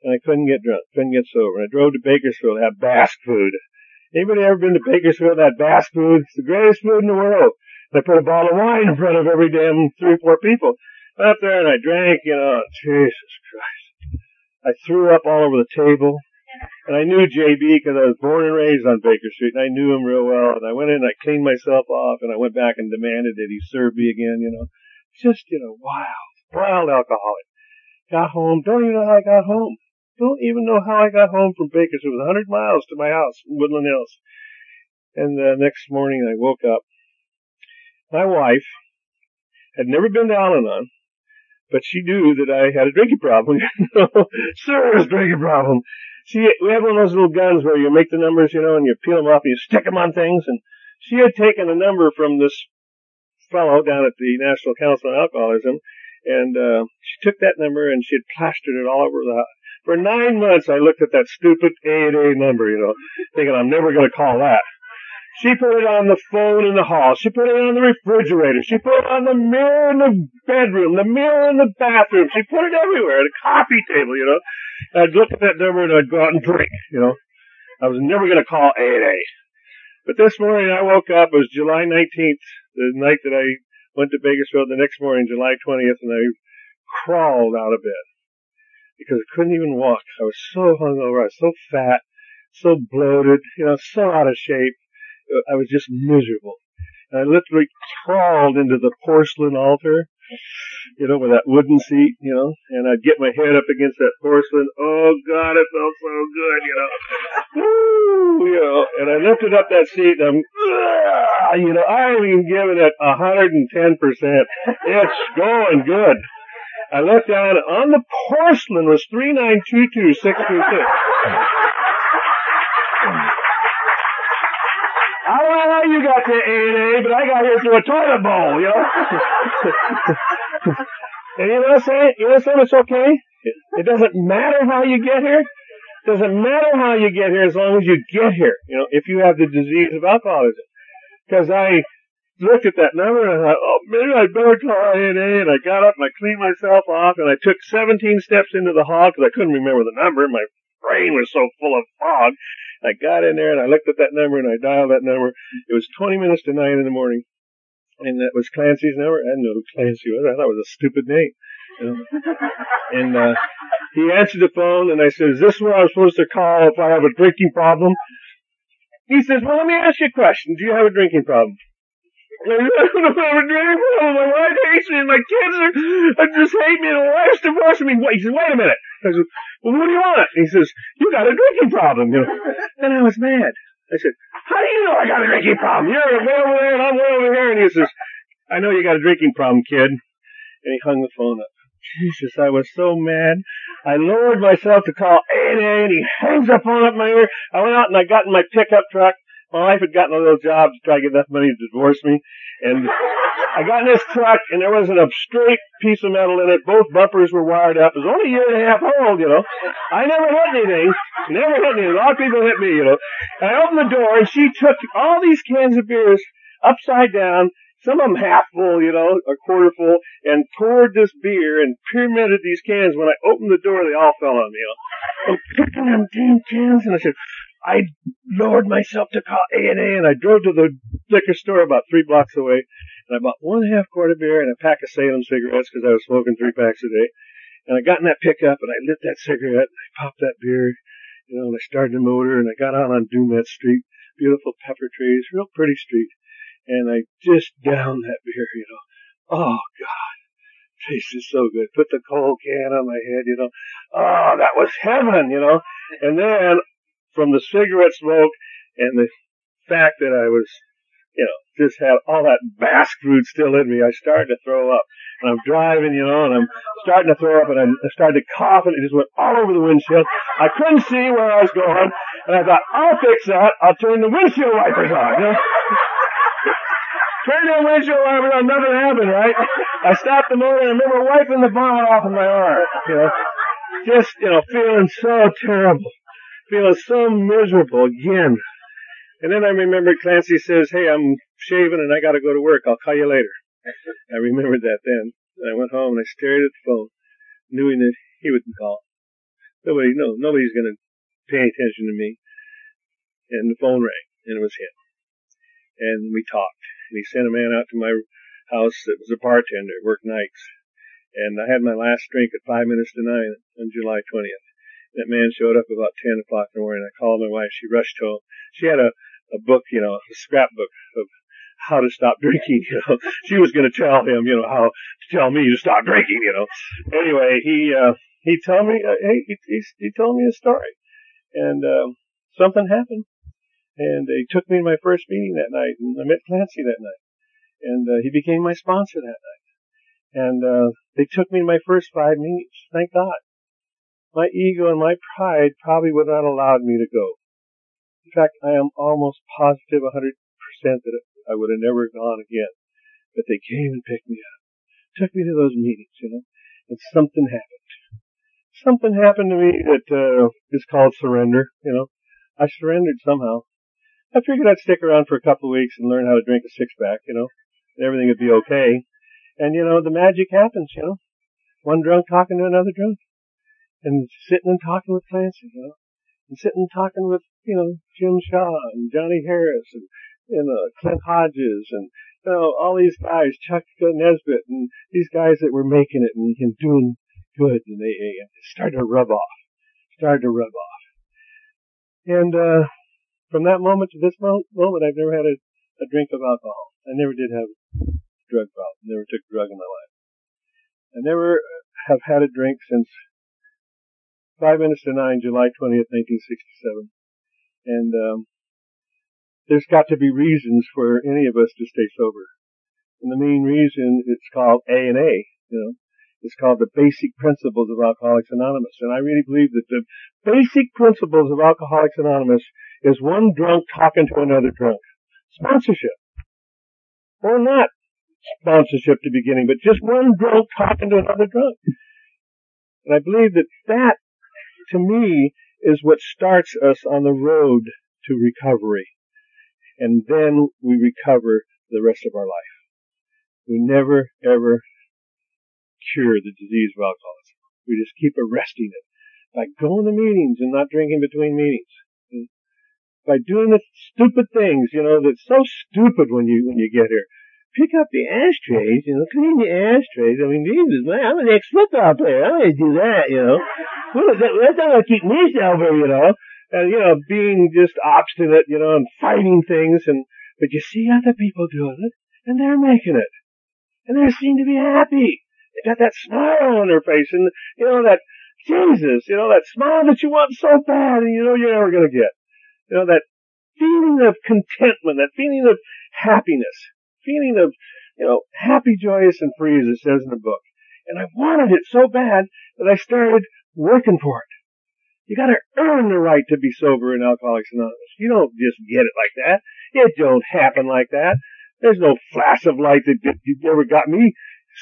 And I couldn't get drunk, couldn't get sober. And I drove to Bakersfield to have Basque food. Anybody ever been to Bakersfield had Basque food? It's the greatest food in the world. I put a bottle of wine in front of every damn three or four people. Went up there and I drank, you know, Jesus Christ. I threw up all over the table. And I knew JB because I was born and raised on Baker Street, and I knew him real well. And I went in, and I cleaned myself off, and I went back and demanded that he serve me again. You know, just you know, wow wild alcoholic. Got home, don't even know how I got home. Don't even know how I got home from Baker's. It was 100 miles to my house in Woodland Hills. And the next morning I woke up. My wife had never been to Al-Anon, but she knew that I had a drinking problem. Serious drinking problem. She, we had one of those little guns where you make the numbers, you know, and you peel them off and you stick them on things. And she had taken a number from this fellow down at the National Council on Alcoholism and uh, she took that number and she had plastered it all over the house. For nine months, I looked at that stupid A and A number, you know, thinking I'm never going to call that. She put it on the phone in the hall. She put it on the refrigerator. She put it on the mirror in the bedroom, the mirror in the bathroom. She put it everywhere, at a coffee table, you know. And I'd look at that number and I'd go out and drink, you know. I was never going to call A and A. But this morning I woke up, it was July 19th, the night that I went to Bakersfield the next morning, July 20th, and I crawled out of bed because I couldn't even walk. I was so hungover. I was so fat, so bloated, you know, so out of shape. I was just miserable. And I literally crawled into the porcelain altar, you know, with that wooden seat, you know, and I'd get my head up against that porcelain. Oh God, it felt so good, you know. Woo, you know, and I lifted up that seat and I'm, you know, I'm even giving it 110%. It's going good. I looked down on the porcelain was 3922622. I how you got to A but I got here through a toilet bowl, you know? and you know what I'm saying? You know what I'm saying? It's okay. It, it doesn't matter how you get here. It doesn't matter how you get here as long as you get here. You know, if you have the disease of alcoholism. Because I looked at that number and I thought, oh, maybe I'd better call A&A. And I got up and I cleaned myself off and I took 17 steps into the hall because I couldn't remember the number. My brain was so full of fog. I got in there and I looked at that number and I dialed that number. It was 20 minutes to 9 in the morning. And that was Clancy's number. I didn't know who Clancy was. I thought it was a stupid name. And uh, he answered the phone and I said, is this where I'm supposed to call if I have a drinking problem? He says, well, let me ask you a question. Do you have a drinking problem? I don't have a drinking problem. My wife hates me and my kids are, are just hate me and my wife's divorcing me. He says, wait a minute. I said, well, what do you want? He says, you got a drinking problem. You know. Then I was mad. I said, how do you know I got a drinking problem? You're way over there and I'm way over here. And he says, I know you got a drinking problem, kid. And he hung the phone up. Jesus, I was so mad. I lowered myself to call A&A and he hangs the phone up my ear. I went out and I got in my pickup truck my wife had gotten a little job to try to get enough money to divorce me. And I got in this truck and there was an straight piece of metal in it. Both bumpers were wired up. It was only a year and a half old, you know. I never hit anything. Never hit anything. A lot of people hit me, you know. And I opened the door and she took all these cans of beers upside down, some of them half full, you know, a quarter full, and poured this beer and pyramided these cans. When I opened the door, they all fell on me, you know. I'm picking them damn cans and I said, I lowered myself to call A&A and I drove to the liquor store about three blocks away and I bought one half quart of beer and a pack of Salem cigarettes because I was smoking three packs a day. And I got in that pickup and I lit that cigarette and I popped that beer, you know, and I started the motor and I got out on Dumet Street, beautiful pepper trees, real pretty street. And I just downed that beer, you know. Oh God, tasted so good. Put the cold can on my head, you know. Oh, that was heaven, you know. And then from the cigarette smoke and the fact that I was, you know, just had all that Basque food still in me, I started to throw up. And I'm driving, you know, and I'm starting to throw up and I'm, I started to cough and it just went all over the windshield. I couldn't see where I was going and I thought, I'll fix that. I'll turn the windshield wipers on, you know. Turn the windshield wipers on, nothing happened, right? I stopped the motor and I remember wiping the bonnet off of my arm, you know. Just, you know, feeling so terrible feeling so miserable again. And then I remembered Clancy says, hey, I'm shaving and I gotta go to work. I'll call you later. I remembered that then. I went home and I stared at the phone, knowing that he wouldn't call. Nobody, no, nobody's gonna pay attention to me. And the phone rang and it was him. And we talked and he sent a man out to my house that was a bartender, worked nights. And I had my last drink at five minutes to nine on July 20th. That man showed up about 10 o'clock in the morning. I called my wife. She rushed home. She had a, a book, you know, a scrapbook of how to stop drinking, you know. She was going to tell him, you know, how to tell me to stop drinking, you know. Anyway, he, uh, he told me, uh, he, he, he told me a story. And, um, something happened. And they took me to my first meeting that night and I met Clancy that night. And, uh, he became my sponsor that night. And, uh, they took me to my first five meetings. Thank God my ego and my pride probably would not allowed me to go. In fact, I am almost positive 100% that I would have never gone again. But they came and picked me up, took me to those meetings, you know, and something happened. Something happened to me that uh, is called surrender, you know. I surrendered somehow. I figured I'd stick around for a couple of weeks and learn how to drink a six pack, you know, and everything would be okay. And you know, the magic happens, you know. One drunk talking to another drunk and sitting and talking with Clancy, you know, and sitting and talking with, you know, Jim Shaw and Johnny Harris and, and uh, Clint Hodges and, you know, all these guys, Chuck Nesbitt and these guys that were making it and, and doing good and they, they started to rub off, started to rub off. And, uh, from that moment to this moment, I've never had a, a drink of alcohol. I never did have a drug problem. Never took a drug in my life. I never have had a drink since five minutes to nine, July 20th, 1967. And, um, there's got to be reasons for any of us to stay sober. And the main reason it's called A and A, you know, it's called the basic principles of Alcoholics Anonymous. And I really believe that the basic principles of Alcoholics Anonymous is one drunk talking to another drunk. Sponsorship. Or not sponsorship to beginning, but just one drunk talking to another drunk. And I believe that that, to me, is what starts us on the road to recovery and then we recover the rest of our life. We never ever cure the disease of alcoholism. We just keep arresting it by going to meetings and not drinking between meetings. By doing the stupid things, you know, that's so stupid when you, when you get here. Pick up the ashtrays, you know, clean the ashtrays. I mean, Jesus, man, I'm an ex-football player. I'm gonna do that, you know. That's not gonna keep me sober, you know and you know, being just obstinate, you know, and fighting things, and but you see other people doing it, and they're making it, and they seem to be happy. They got that smile on their face, and you know that Jesus, you know that smile that you want so bad, and you know you're never gonna get. You know that feeling of contentment, that feeling of happiness, feeling of you know happy, joyous, and free, as it says in the book. And I wanted it so bad that I started working for it. You gotta earn the right to be sober in Alcoholics Anonymous. You don't just get it like that. It don't happen like that. There's no flash of light that, that ever got me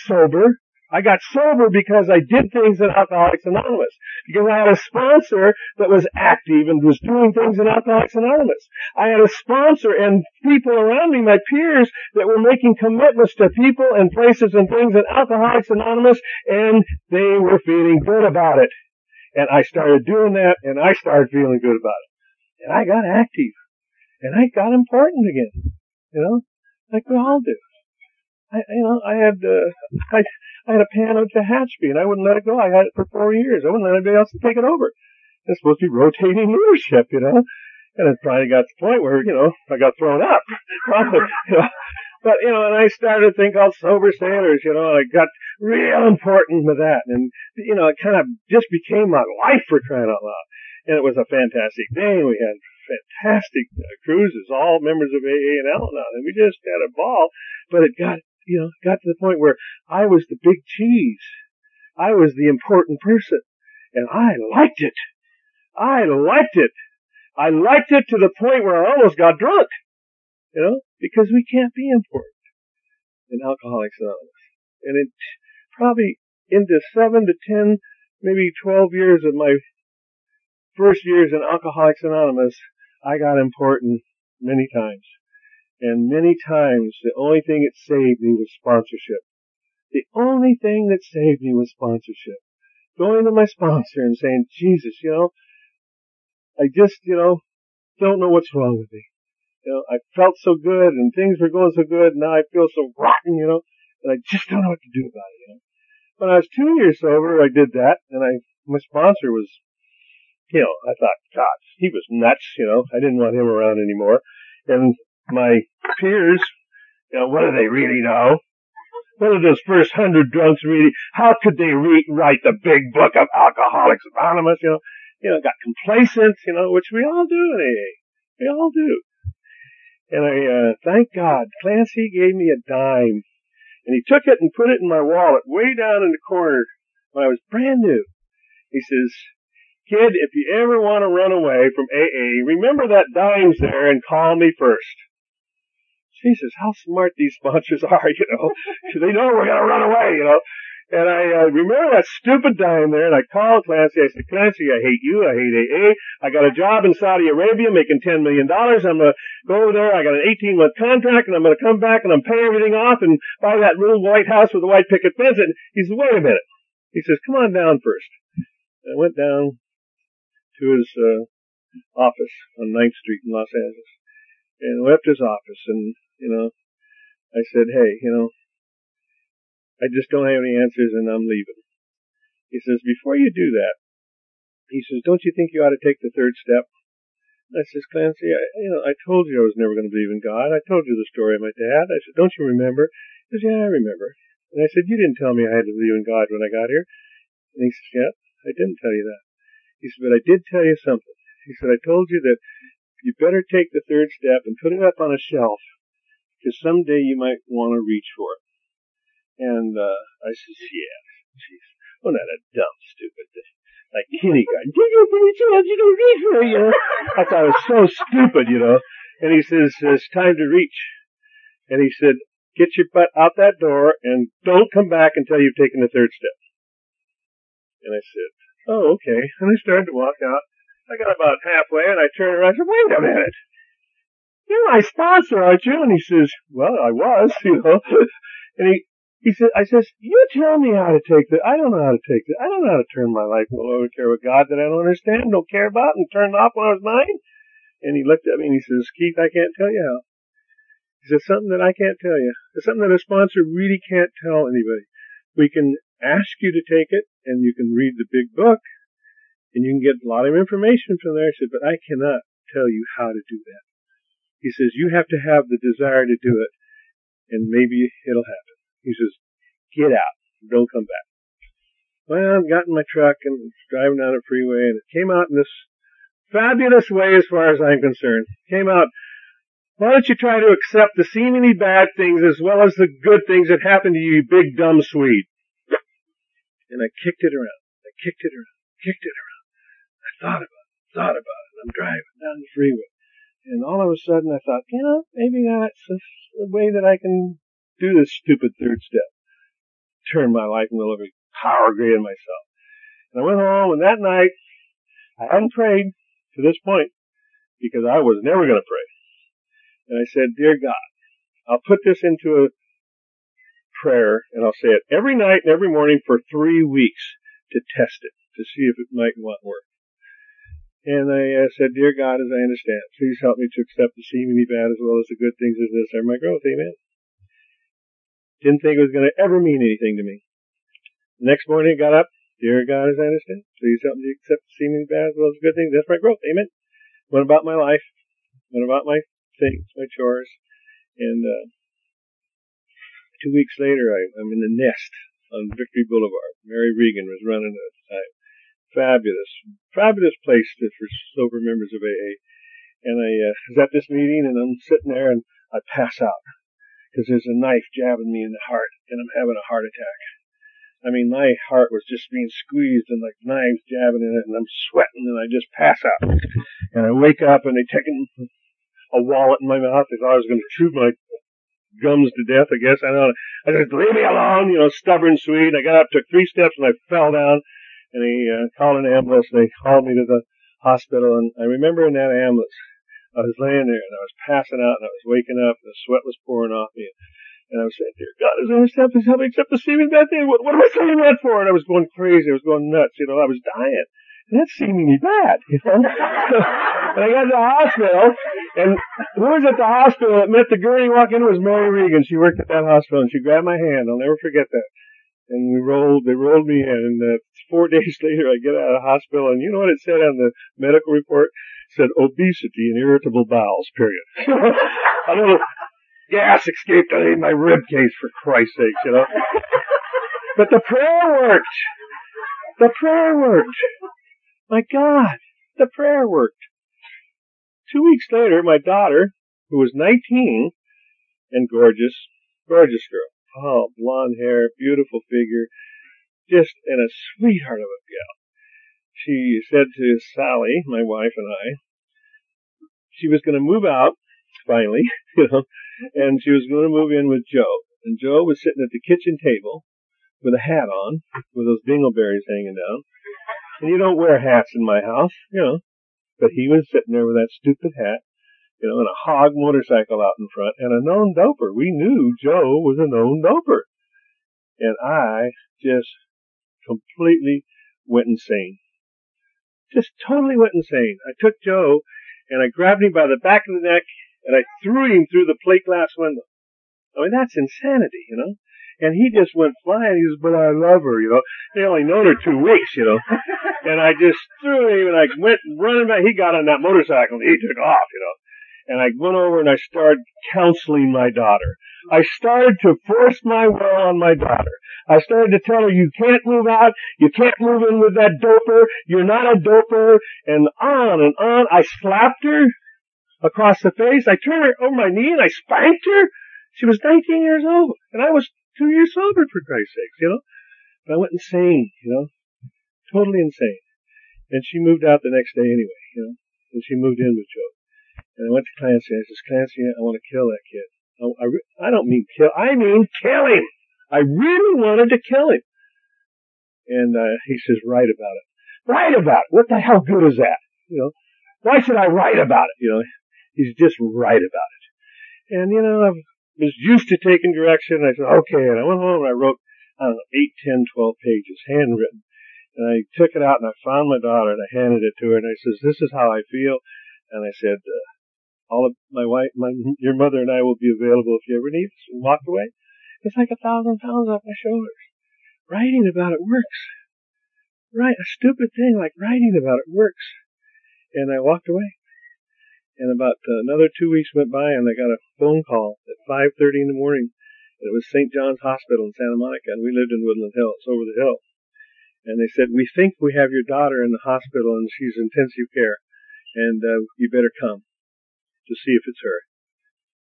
sober. I got sober because I did things in Alcoholics Anonymous. Because I had a sponsor that was active and was doing things in Alcoholics Anonymous. I had a sponsor and people around me, my peers, that were making commitments to people and places and things in Alcoholics Anonymous and they were feeling good about it. And I started doing that and I started feeling good about it. And I got active. And I got important again. You know? Like we all do. I, you know, I had, uh, I, I had a pan piano Tehachapi and I wouldn't let it go. I had it for four years. I wouldn't let anybody else take it over. It's supposed to be rotating leadership, you know? And it finally got to the point where, you know, I got thrown up. but, you know, and I started a thing called Sober Sailors, you know, and I got real important with that. And, you know, it kind of just became my life for crying out loud. And it was a fantastic day. We had fantastic uh, cruises, all members of AA and Al-Anon, and we just had a ball. But it got, you know, got to the point where I was the big cheese. I was the important person. And I liked it. I liked it. I liked it to the point where I almost got drunk. You know, because we can't be important in Alcoholics Anonymous. And it probably into seven to ten, maybe twelve years of my first years in Alcoholics Anonymous, I got important many times. And many times the only thing that saved me was sponsorship. The only thing that saved me was sponsorship. Going to my sponsor and saying, Jesus, you know, I just, you know, don't know what's wrong with me. You know, I felt so good and things were going so good. And now I feel so rotten, you know, and I just don't know what to do about it. You know? When I was two years sober, I did that, and I my sponsor was, you know, I thought, God, he was nuts. You know, I didn't want him around anymore. And my peers, you know, what do they really know? What are those first hundred drunks really? How could they re- write the big book of Alcoholics Anonymous? You know, you know, got complacent. You know, which we all do in AA. We all do. And I, uh, thank God, Clancy gave me a dime. And he took it and put it in my wallet way down in the corner when I was brand new. He says, kid, if you ever want to run away from AA, remember that dime's there and call me first. Jesus, how smart these sponsors are, you know. they know we're gonna run away, you know. And I uh, remember that stupid dime there, and I called Clancy. I said, Clancy, I hate you. I hate AA. I got a job in Saudi Arabia making $10 million. I'm going to go over there. I got an 18 month contract, and I'm going to come back and I'm pay everything off and buy that little white house with a white picket fence. And he says, wait a minute. He says, come on down first. I went down to his uh, office on 9th Street in Los Angeles. And to his office, and, you know, I said, hey, you know, I just don't have any answers and I'm leaving. He says, before you do that, he says, don't you think you ought to take the third step? I says, Clancy, I, you know, I told you I was never going to believe in God. I told you the story of my dad. I said, don't you remember? He says, yeah, I remember. And I said, you didn't tell me I had to believe in God when I got here. And he says, yeah, I didn't tell you that. He said, but I did tell you something. He said, I told you that you better take the third step and put it up on a shelf because someday you might want to reach for it. And uh, I says, yeah, jeez, well, not a dumb, stupid thing. Like kindergarten. Did you a chance you don't reach for you? I thought it was so stupid, you know. And he says, it's time to reach. And he said, get your butt out that door and don't come back until you've taken the third step. And I said, oh, okay. And I started to walk out. I got about halfway and I turned around and said, wait a minute. You're my sponsor, aren't you? And he says, well, I was, you know. and he, he said, I says, you tell me how to take the, I don't know how to take it. I don't know how to turn my life over to with God that I don't understand, don't care about, and turned off when I was nine. And he looked at me and he says, Keith, I can't tell you how. He said, something that I can't tell you. It's something that a sponsor really can't tell anybody. We can ask you to take it and you can read the big book and you can get a lot of information from there. He said, but I cannot tell you how to do that. He says, you have to have the desire to do it and maybe it'll happen. He says, get out. Don't come back. Well, I got in my truck and driving down the freeway and it came out in this fabulous way as far as I'm concerned. Came out, why don't you try to accept the seemingly bad things as well as the good things that happen to you, you big dumb Swede. And I kicked it around. I kicked it around. Kicked it around. I thought about it. Thought about it. I'm driving down the freeway. And all of a sudden I thought, you know, maybe that's the way that I can do this stupid third step. Turn my life into a power grid in myself. And I went home and that night I hadn't prayed to this point because I was never going to pray. And I said, Dear God, I'll put this into a prayer and I'll say it every night and every morning for three weeks to test it, to see if it might want work. And I uh, said, Dear God, as I understand, please help me to accept the seemingly bad as well as the good things as necessary my growth. Amen. Didn't think it was going to ever mean anything to me. Next morning, I got up. Dear God, as I understand, please help me to accept the seemingly bad as well as the good things. That's my growth. Amen. Went about my life. Went about my things, my chores. And, uh, two weeks later, I, I'm in the nest on Victory Boulevard. Mary Regan was running time. Fabulous, fabulous place for sober members of AA. And I uh, was at this meeting and I'm sitting there and I pass out because there's a knife jabbing me in the heart and I'm having a heart attack. I mean, my heart was just being squeezed and like knives jabbing in it and I'm sweating and I just pass out. And I wake up and they take a wallet in my mouth. They thought I was going to chew my gums to death, I guess. I don't know. I said, leave me alone, you know, stubborn Swede. I got up, took three steps and I fell down and he uh, called an ambulance. and They called me to the hospital and I remember in that ambulance, I was laying there and I was passing out and I was waking up and the sweat was pouring off me. And I was saying, Dear God, is there to help me accept the seeming bad thing? What, what am I saying that for? And I was going crazy. I was going nuts. You know, I was dying. And that's seemingly bad, you know. and I got to the hospital and who was at the hospital that met the girl gurney walk in was Mary Regan. She worked at that hospital and she grabbed my hand. I'll never forget that. And we rolled, they rolled me in and uh, four days later I get out of hospital and you know what it said on the medical report? It said obesity and irritable bowels, period. a little gas escaped out of my rib cage for Christ's sake, you know. But the prayer worked. The prayer worked. My God, the prayer worked. Two weeks later, my daughter, who was 19 and gorgeous, gorgeous girl, oh, blonde hair, beautiful figure, just and a sweetheart of a gal she said to Sally, my wife and I, she was going to move out finally, you know, and she was going to move in with Joe. And Joe was sitting at the kitchen table with a hat on, with those dingleberries hanging down. And you don't wear hats in my house, you know. But he was sitting there with that stupid hat, you know, and a hog motorcycle out in front, and a known doper. We knew Joe was a known doper. And I just completely went insane just totally went insane. I took Joe and I grabbed him by the back of the neck and I threw him through the plate glass window. I mean, that's insanity, you know? And he just went flying. He says, but I love her, you know. They only known her two weeks, you know. and I just threw him and I went running back. He got on that motorcycle and he took off, you know. And I went over and I started counseling my daughter. I started to force my will on my daughter. I started to tell her, you can't move out, you can't move in with that doper, you're not a doper, and on and on. I slapped her across the face. I turned her over my knee and I spanked her. She was 19 years old, and I was two years sober for Christ's sakes, you know. But I went insane, you know, totally insane. And she moved out the next day anyway, you know, and she moved in with Joe. And I went to Clancy. I says, Clancy, I want to kill that kid. I, I, I don't mean kill. I mean kill him. I really wanted to kill him. And uh, he says, write about it. Write about it. What the hell good is that? You know, why should I write about it? You know, he's just write about it. And you know, I was used to taking direction. I said, okay. And I went home and I wrote, I don't know, eight, ten, twelve pages, handwritten. And I took it out and I found my daughter and I handed it to her and I says, this is how I feel. And I said, uh, all of my wife, my, your mother and I will be available if you ever need us. And walked away. It's like a thousand pounds off my shoulders. Writing about it works. Right, a stupid thing like writing about it works. And I walked away. And about uh, another two weeks went by and I got a phone call at 5.30 in the morning. And it was St. John's Hospital in Santa Monica and we lived in Woodland Hills, over the hill. And they said, we think we have your daughter in the hospital and she's intensive care and uh, you better come to see if it's her.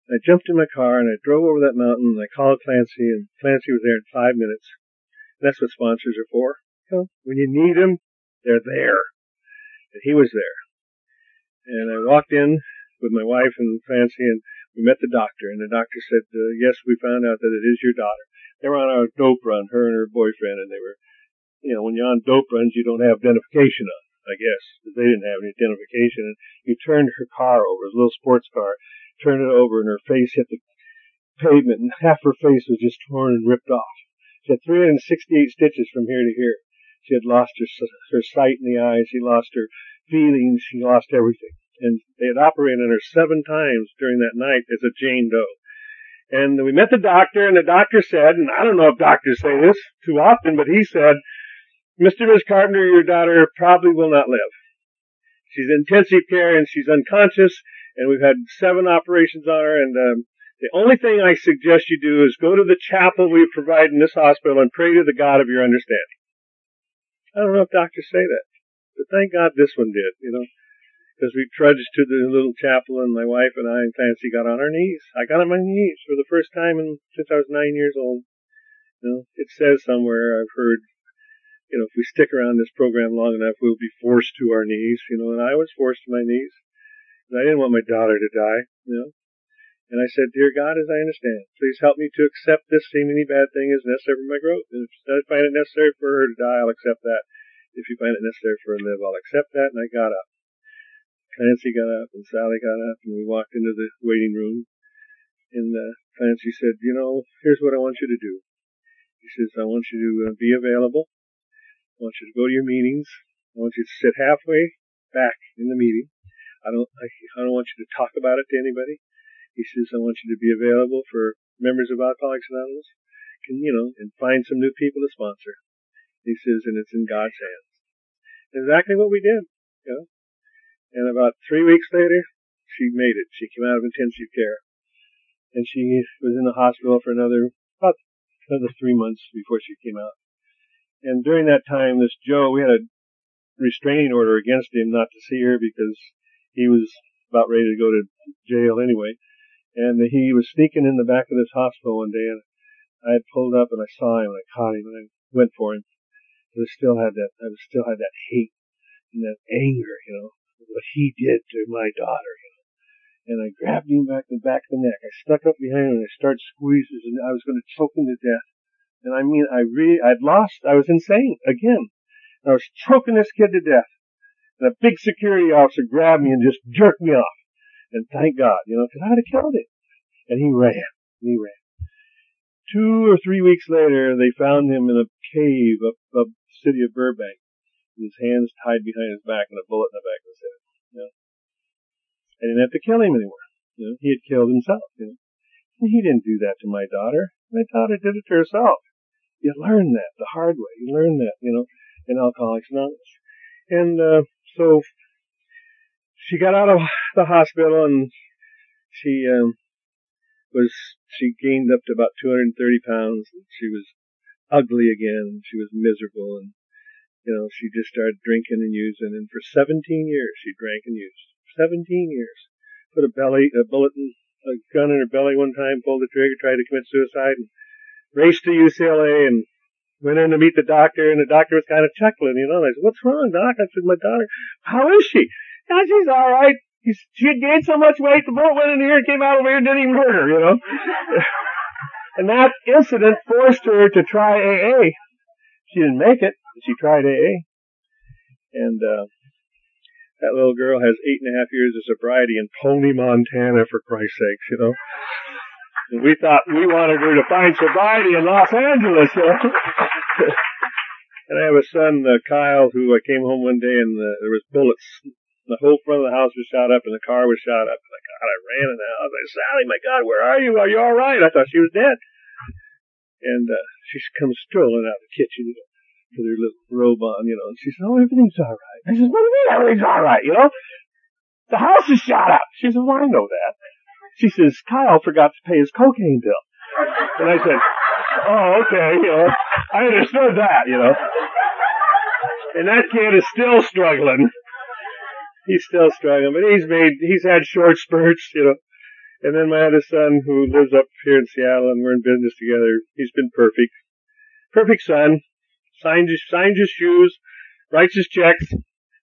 I jumped in my car and I drove over that mountain and I called Clancy and Clancy was there in five minutes. That's what sponsors are for. You know, when you need them, they're there. And he was there. And I walked in with my wife and Clancy and we met the doctor and the doctor said, uh, yes, we found out that it is your daughter. They were on a dope run, her and her boyfriend, and they were, you know, when you're on dope runs, you don't have identification on. I guess, because they didn't have any identification. And he turned her car over, his little sports car, turned it over, and her face hit the pavement, and half her face was just torn and ripped off. She had 368 stitches from here to here. She had lost her, her sight in the eyes. She lost her feelings. She lost everything. And they had operated on her seven times during that night as a Jane Doe. And we met the doctor, and the doctor said, and I don't know if doctors say this too often, but he said, Mr. and Ms. Carpenter, your daughter probably will not live. She's in intensive care and she's unconscious and we've had seven operations on her and um, the only thing I suggest you do is go to the chapel we provide in this hospital and pray to the God of your understanding. I don't know if doctors say that, but thank God this one did, you know, because we trudged to the little chapel and my wife and I and Clancy got on our knees. I got on my knees for the first time in, since I was nine years old. You know, it says somewhere I've heard you know, if we stick around this program long enough, we'll be forced to our knees, you know, and I was forced to my knees. And I didn't want my daughter to die, you know. And I said, Dear God, as I understand, please help me to accept this seemingly bad thing as necessary for my growth. And if I find it necessary for her to die, I'll accept that. If you find it necessary for her to live, I'll accept that. And I got up. Clancy got up and Sally got up and we walked into the waiting room. And uh, Clancy said, you know, here's what I want you to do. He says, I want you to uh, be available I want you to go to your meetings. I want you to sit halfway back in the meeting. I don't, I, I don't want you to talk about it to anybody. He says, I want you to be available for members of Alcoholics Anonymous. Can, you know, and find some new people to sponsor. He says, and it's in God's hands. Exactly what we did, you know. And about three weeks later, she made it. She came out of intensive care. And she was in the hospital for another, about another three months before she came out. And during that time, this Joe, we had a restraining order against him not to see her because he was about ready to go to jail anyway. And he was sneaking in the back of this hospital one day, and I had pulled up and I saw him and I caught him and I went for him. But I still had that, I still had that hate and that anger, you know, what he did to my daughter, you know. And I grabbed him back the back of the neck. I stuck up behind him and I started squeezing and I was going to choke him to death. And I mean, I really, I'd lost, I was insane again. I was choking this kid to death. And a big security officer grabbed me and just jerked me off. And thank God, you know, because I would have killed him. And he ran. And he ran. Two or three weeks later, they found him in a cave up, up the city of Burbank. With his hands tied behind his back and a bullet in the back of his head. You know? I didn't have to kill him anymore. You know, he had killed himself. You know? He didn't do that to my daughter. My daughter did it to herself. You learn that the hard way. You learn that, you know, in Alcoholics Anonymous. And uh, so she got out of the hospital and she um, was she gained up to about 230 pounds. And she was ugly again. She was miserable, and you know she just started drinking and using. And for 17 years she drank and used. 17 years. Put a belly a bullet in a gun in her belly one time, pulled the trigger, tried to commit suicide, and raced to UCLA and went in to meet the doctor, and the doctor was kind of chuckling, you know. I said, "What's wrong, doc?" I said, "My daughter. How is she?" Yeah, she's all right. She had gained so much weight, the bullet went in here and came out over here and didn't even hurt her, you know. and that incident forced her to try AA. She didn't make it. She tried AA. And, uh, that little girl has eight and a half years of sobriety in Pony, Montana, for Christ's sakes, you know. And we thought we wanted her to find sobriety in Los Angeles, you know. and I have a son, uh, Kyle, who I came home one day and uh, there was bullets the whole front of the house was shot up and the car was shot up. And I, God, I ran in the house. I said, Sally, my God, where are you? Are you all right? I thought she was dead. And, uh, she comes strolling out of the kitchen, you know, with her little robe on, you know, and she said, oh, everything's all right. I said, what do you mean everything's all right, you know? The house is shot up. She said, well, I know that. She says, Kyle forgot to pay his cocaine bill. And I said, oh, okay, you know, I understood that, you know. And that kid is still struggling he's still struggling, but he's made, he's had short spurts, you know. And then my other son who lives up here in Seattle and we're in business together, he's been perfect. Perfect son. Signs his, signs his shoes, writes his checks,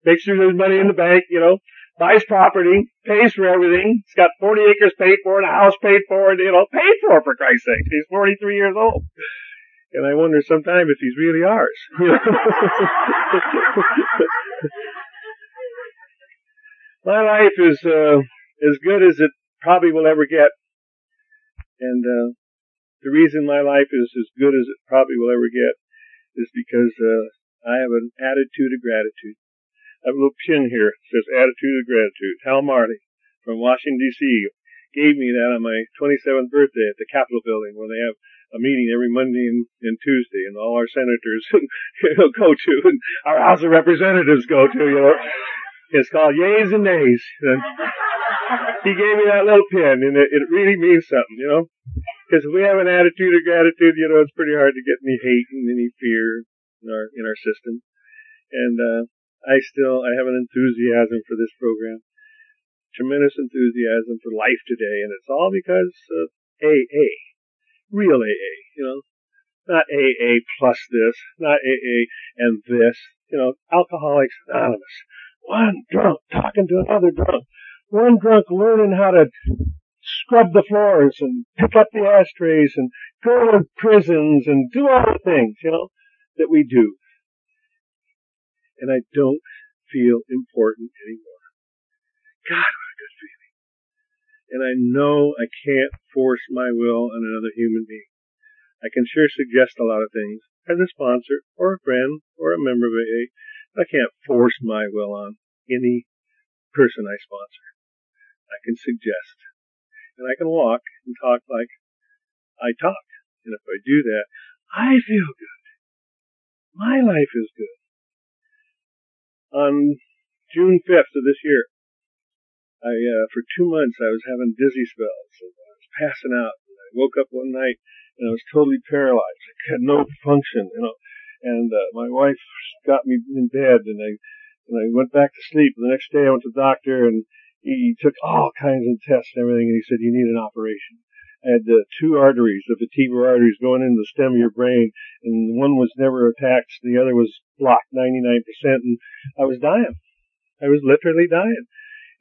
makes sure there's money in the bank, you know, buys property, pays for everything. He's got 40 acres paid for and a house paid for and, you know, paid for for Christ's sake. He's 43 years old. And I wonder sometimes if he's really ours. my life is uh, as good as it probably will ever get. And uh, the reason my life is as good as it probably will ever get is because uh, I have an attitude of gratitude. I have a little pin here that says attitude of gratitude. Hal Marley from Washington D.C. gave me that on my 27th birthday at the Capitol building where they have a meeting every Monday and, and Tuesday and all our senators go to and our House of Representatives go to, you know. It's called Yays and Nays. And he gave me that little pin, and it, it really means something, you know. Because if we have an attitude of gratitude, you know, it's pretty hard to get any hate and any fear in our in our system. And uh, I still I have an enthusiasm for this program, tremendous enthusiasm for life today, and it's all because of AA, real AA, you know, not AA plus this, not AA and this, you know, Alcoholics Anonymous one drunk talking to another drunk. One drunk learning how to scrub the floors and pick up the ashtrays and go to prisons and do all the things, you know, that we do. And I don't feel important anymore. God, what a good feeling. And I know I can't force my will on another human being. I can sure suggest a lot of things as a sponsor or a friend or a member of AA I can't force my will on any person I sponsor. I can suggest. And I can walk and talk like I talk. And if I do that, I feel good. My life is good. On June 5th of this year, I, uh, for two months I was having dizzy spells and I was passing out. And I woke up one night and I was totally paralyzed. I had no function, you know and uh, my wife got me in bed, and I and I went back to sleep. The next day, I went to the doctor, and he took all kinds of tests and everything, and he said you need an operation. Had uh, two arteries, the vertebral arteries, going into the stem of your brain, and one was never attacked, the other was blocked 99%, and I was dying. I was literally dying.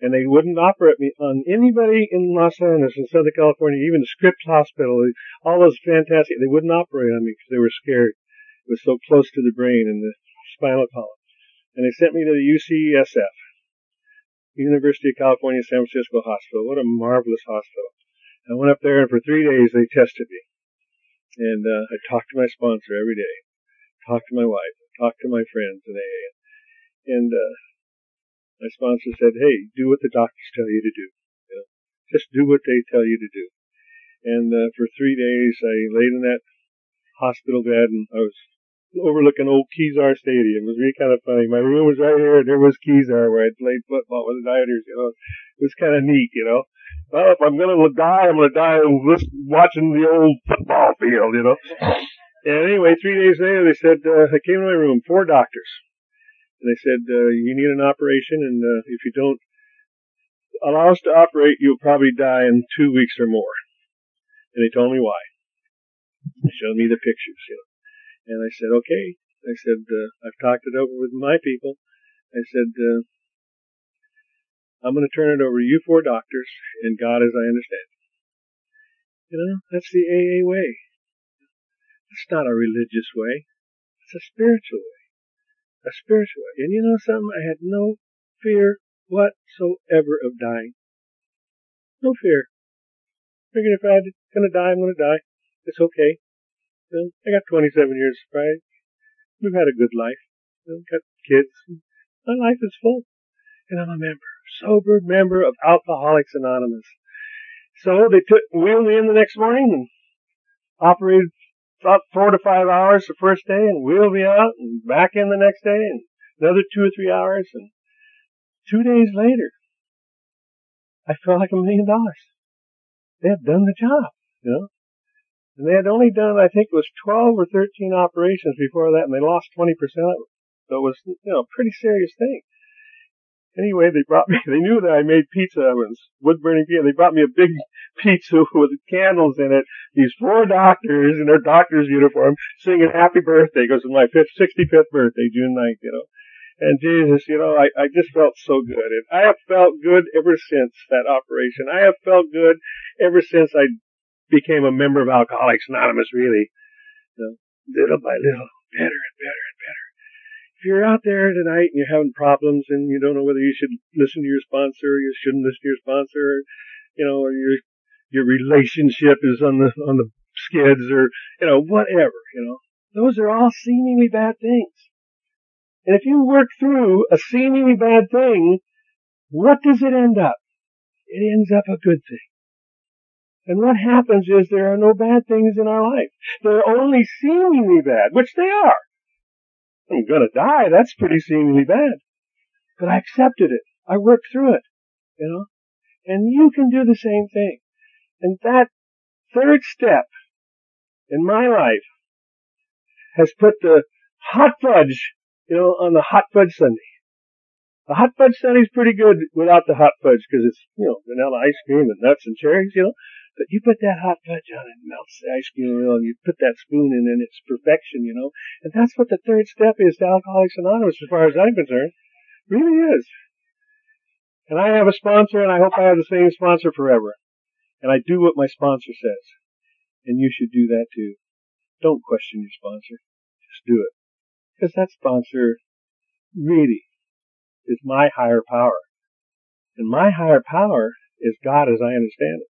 And they wouldn't operate me on anybody in Los Angeles, in Southern California, even Scripps Hospital, all those fantastic, they wouldn't operate on me because they were scared. It was so close to the brain and the spinal column. And they sent me to the UCSF, University of California, San Francisco Hospital. What a marvelous hospital. I went up there and for three days they tested me. And uh, I talked to my sponsor every day, talked to my wife, talked to my friends in AA. And uh, my sponsor said, hey, do what the doctors tell you to do. You know, just do what they tell you to do. And uh, for three days, I laid in that hospital bed, and I was overlooking old Kezar Stadium. It was really kind of funny. My room was right here, and there was Kezar where I played football with the Niners. You know, was kind of neat. You know, well, if I'm gonna die, I'm gonna die watching the old football field. You know. And anyway, three days later, they said uh, I came to my room, four doctors, and they said uh, you need an operation, and uh, if you don't allow us to operate, you'll probably die in two weeks or more. And they told me why. They showed me the pictures, you know. And I said, okay. I said, uh, I've talked it over with my people. I said, uh, I'm going to turn it over to you four doctors and God as I understand. it. You know, that's the AA way. It's not a religious way. It's a spiritual way. A spiritual way. And you know something? I had no fear whatsoever of dying. No fear. Figured if I'm gonna die, I'm gonna die. It's okay. You know, I got 27 years, of right? We've had a good life. You know, got kids. My life is full. And I'm a member, sober member of Alcoholics Anonymous. So they took, wheeled me in the next morning and operated about four to five hours the first day and wheeled me out and back in the next day and another two or three hours and two days later, I felt like a million dollars. They had done the job, you know. And they had only done, I think it was 12 or 13 operations before that, and they lost 20% of it. So it was, you know, a pretty serious thing. Anyway, they brought me, they knew that I made pizza ovens, wood burning pizza. They brought me a big pizza with candles in it. These four doctors in their doctor's uniform singing happy birthday because was my 65th birthday, June 9th, you know. And Jesus, you know, I, I just felt so good. And I have felt good ever since that operation. I have felt good ever since I became a member of Alcoholics Anonymous, really. You know, little by little, better and better and better. If you're out there tonight and you're having problems and you don't know whether you should listen to your sponsor or you shouldn't listen to your sponsor, or, you know, or your, your relationship is on the, on the skids or, you know, whatever, you know, those are all seemingly bad things. And if you work through a seemingly bad thing, what does it end up? It ends up a good thing. And what happens is there are no bad things in our life. They're only seemingly bad, which they are. I'm gonna die, that's pretty seemingly bad. But I accepted it. I worked through it. You know? And you can do the same thing. And that third step in my life has put the hot fudge, you know, on the hot fudge sundae. The hot fudge sundae's pretty good without the hot fudge because it's, you know, vanilla ice cream and nuts and cherries, you know. But you put that hot fudge on it, melts the ice cream real, and you put that spoon in, and it's perfection, you know. And that's what the third step is to Alcoholics Anonymous, as far as I'm concerned. It really is. And I have a sponsor, and I hope I have the same sponsor forever. And I do what my sponsor says. And you should do that too. Don't question your sponsor. Just do it. Because that sponsor really is my higher power. And my higher power is God as I understand it.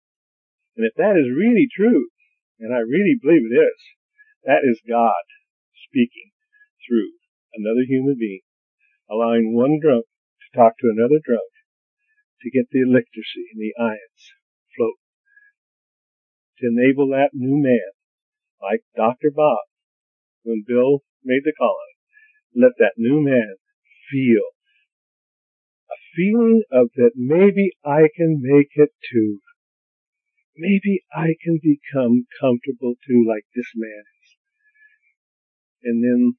And if that is really true, and I really believe it is, that is God speaking through another human being, allowing one drunk to talk to another drunk to get the electricity and the ions float, to enable that new man, like Dr. Bob, when Bill made the call let that new man feel feeling of that maybe I can make it too maybe I can become comfortable too, like this man is. And then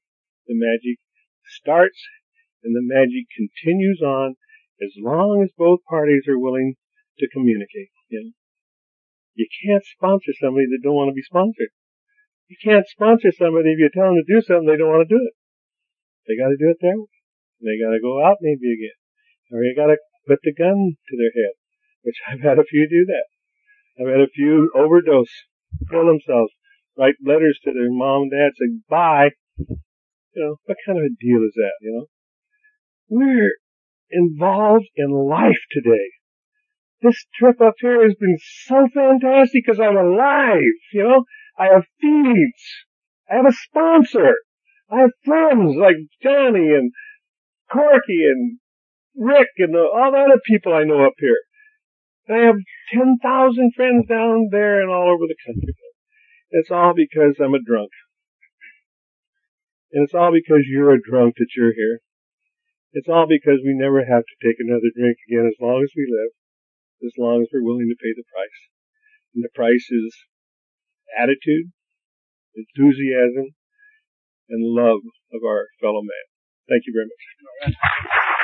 the magic starts and the magic continues on as long as both parties are willing to communicate. You know? You can't sponsor somebody that don't want to be sponsored. You can't sponsor somebody if you tell them to do something they don't want to do it. They got to do it their way. They got to go out maybe again, or you got to put the gun to their head, which I've had a few do that. I've had a few overdose, kill themselves, write letters to their mom and dad saying bye. You know, what kind of a deal is that, you know? We're involved in life today. This trip up here has been so fantastic because I'm alive, you know? I have feeds. I have a sponsor. I have friends like Johnny and Corky and Rick and all the other people I know up here. I have 10,000 friends down there and all over the country. It's all because I'm a drunk. And it's all because you're a drunk that you're here. It's all because we never have to take another drink again as long as we live, as long as we're willing to pay the price. And the price is attitude, enthusiasm, and love of our fellow man. Thank you very much.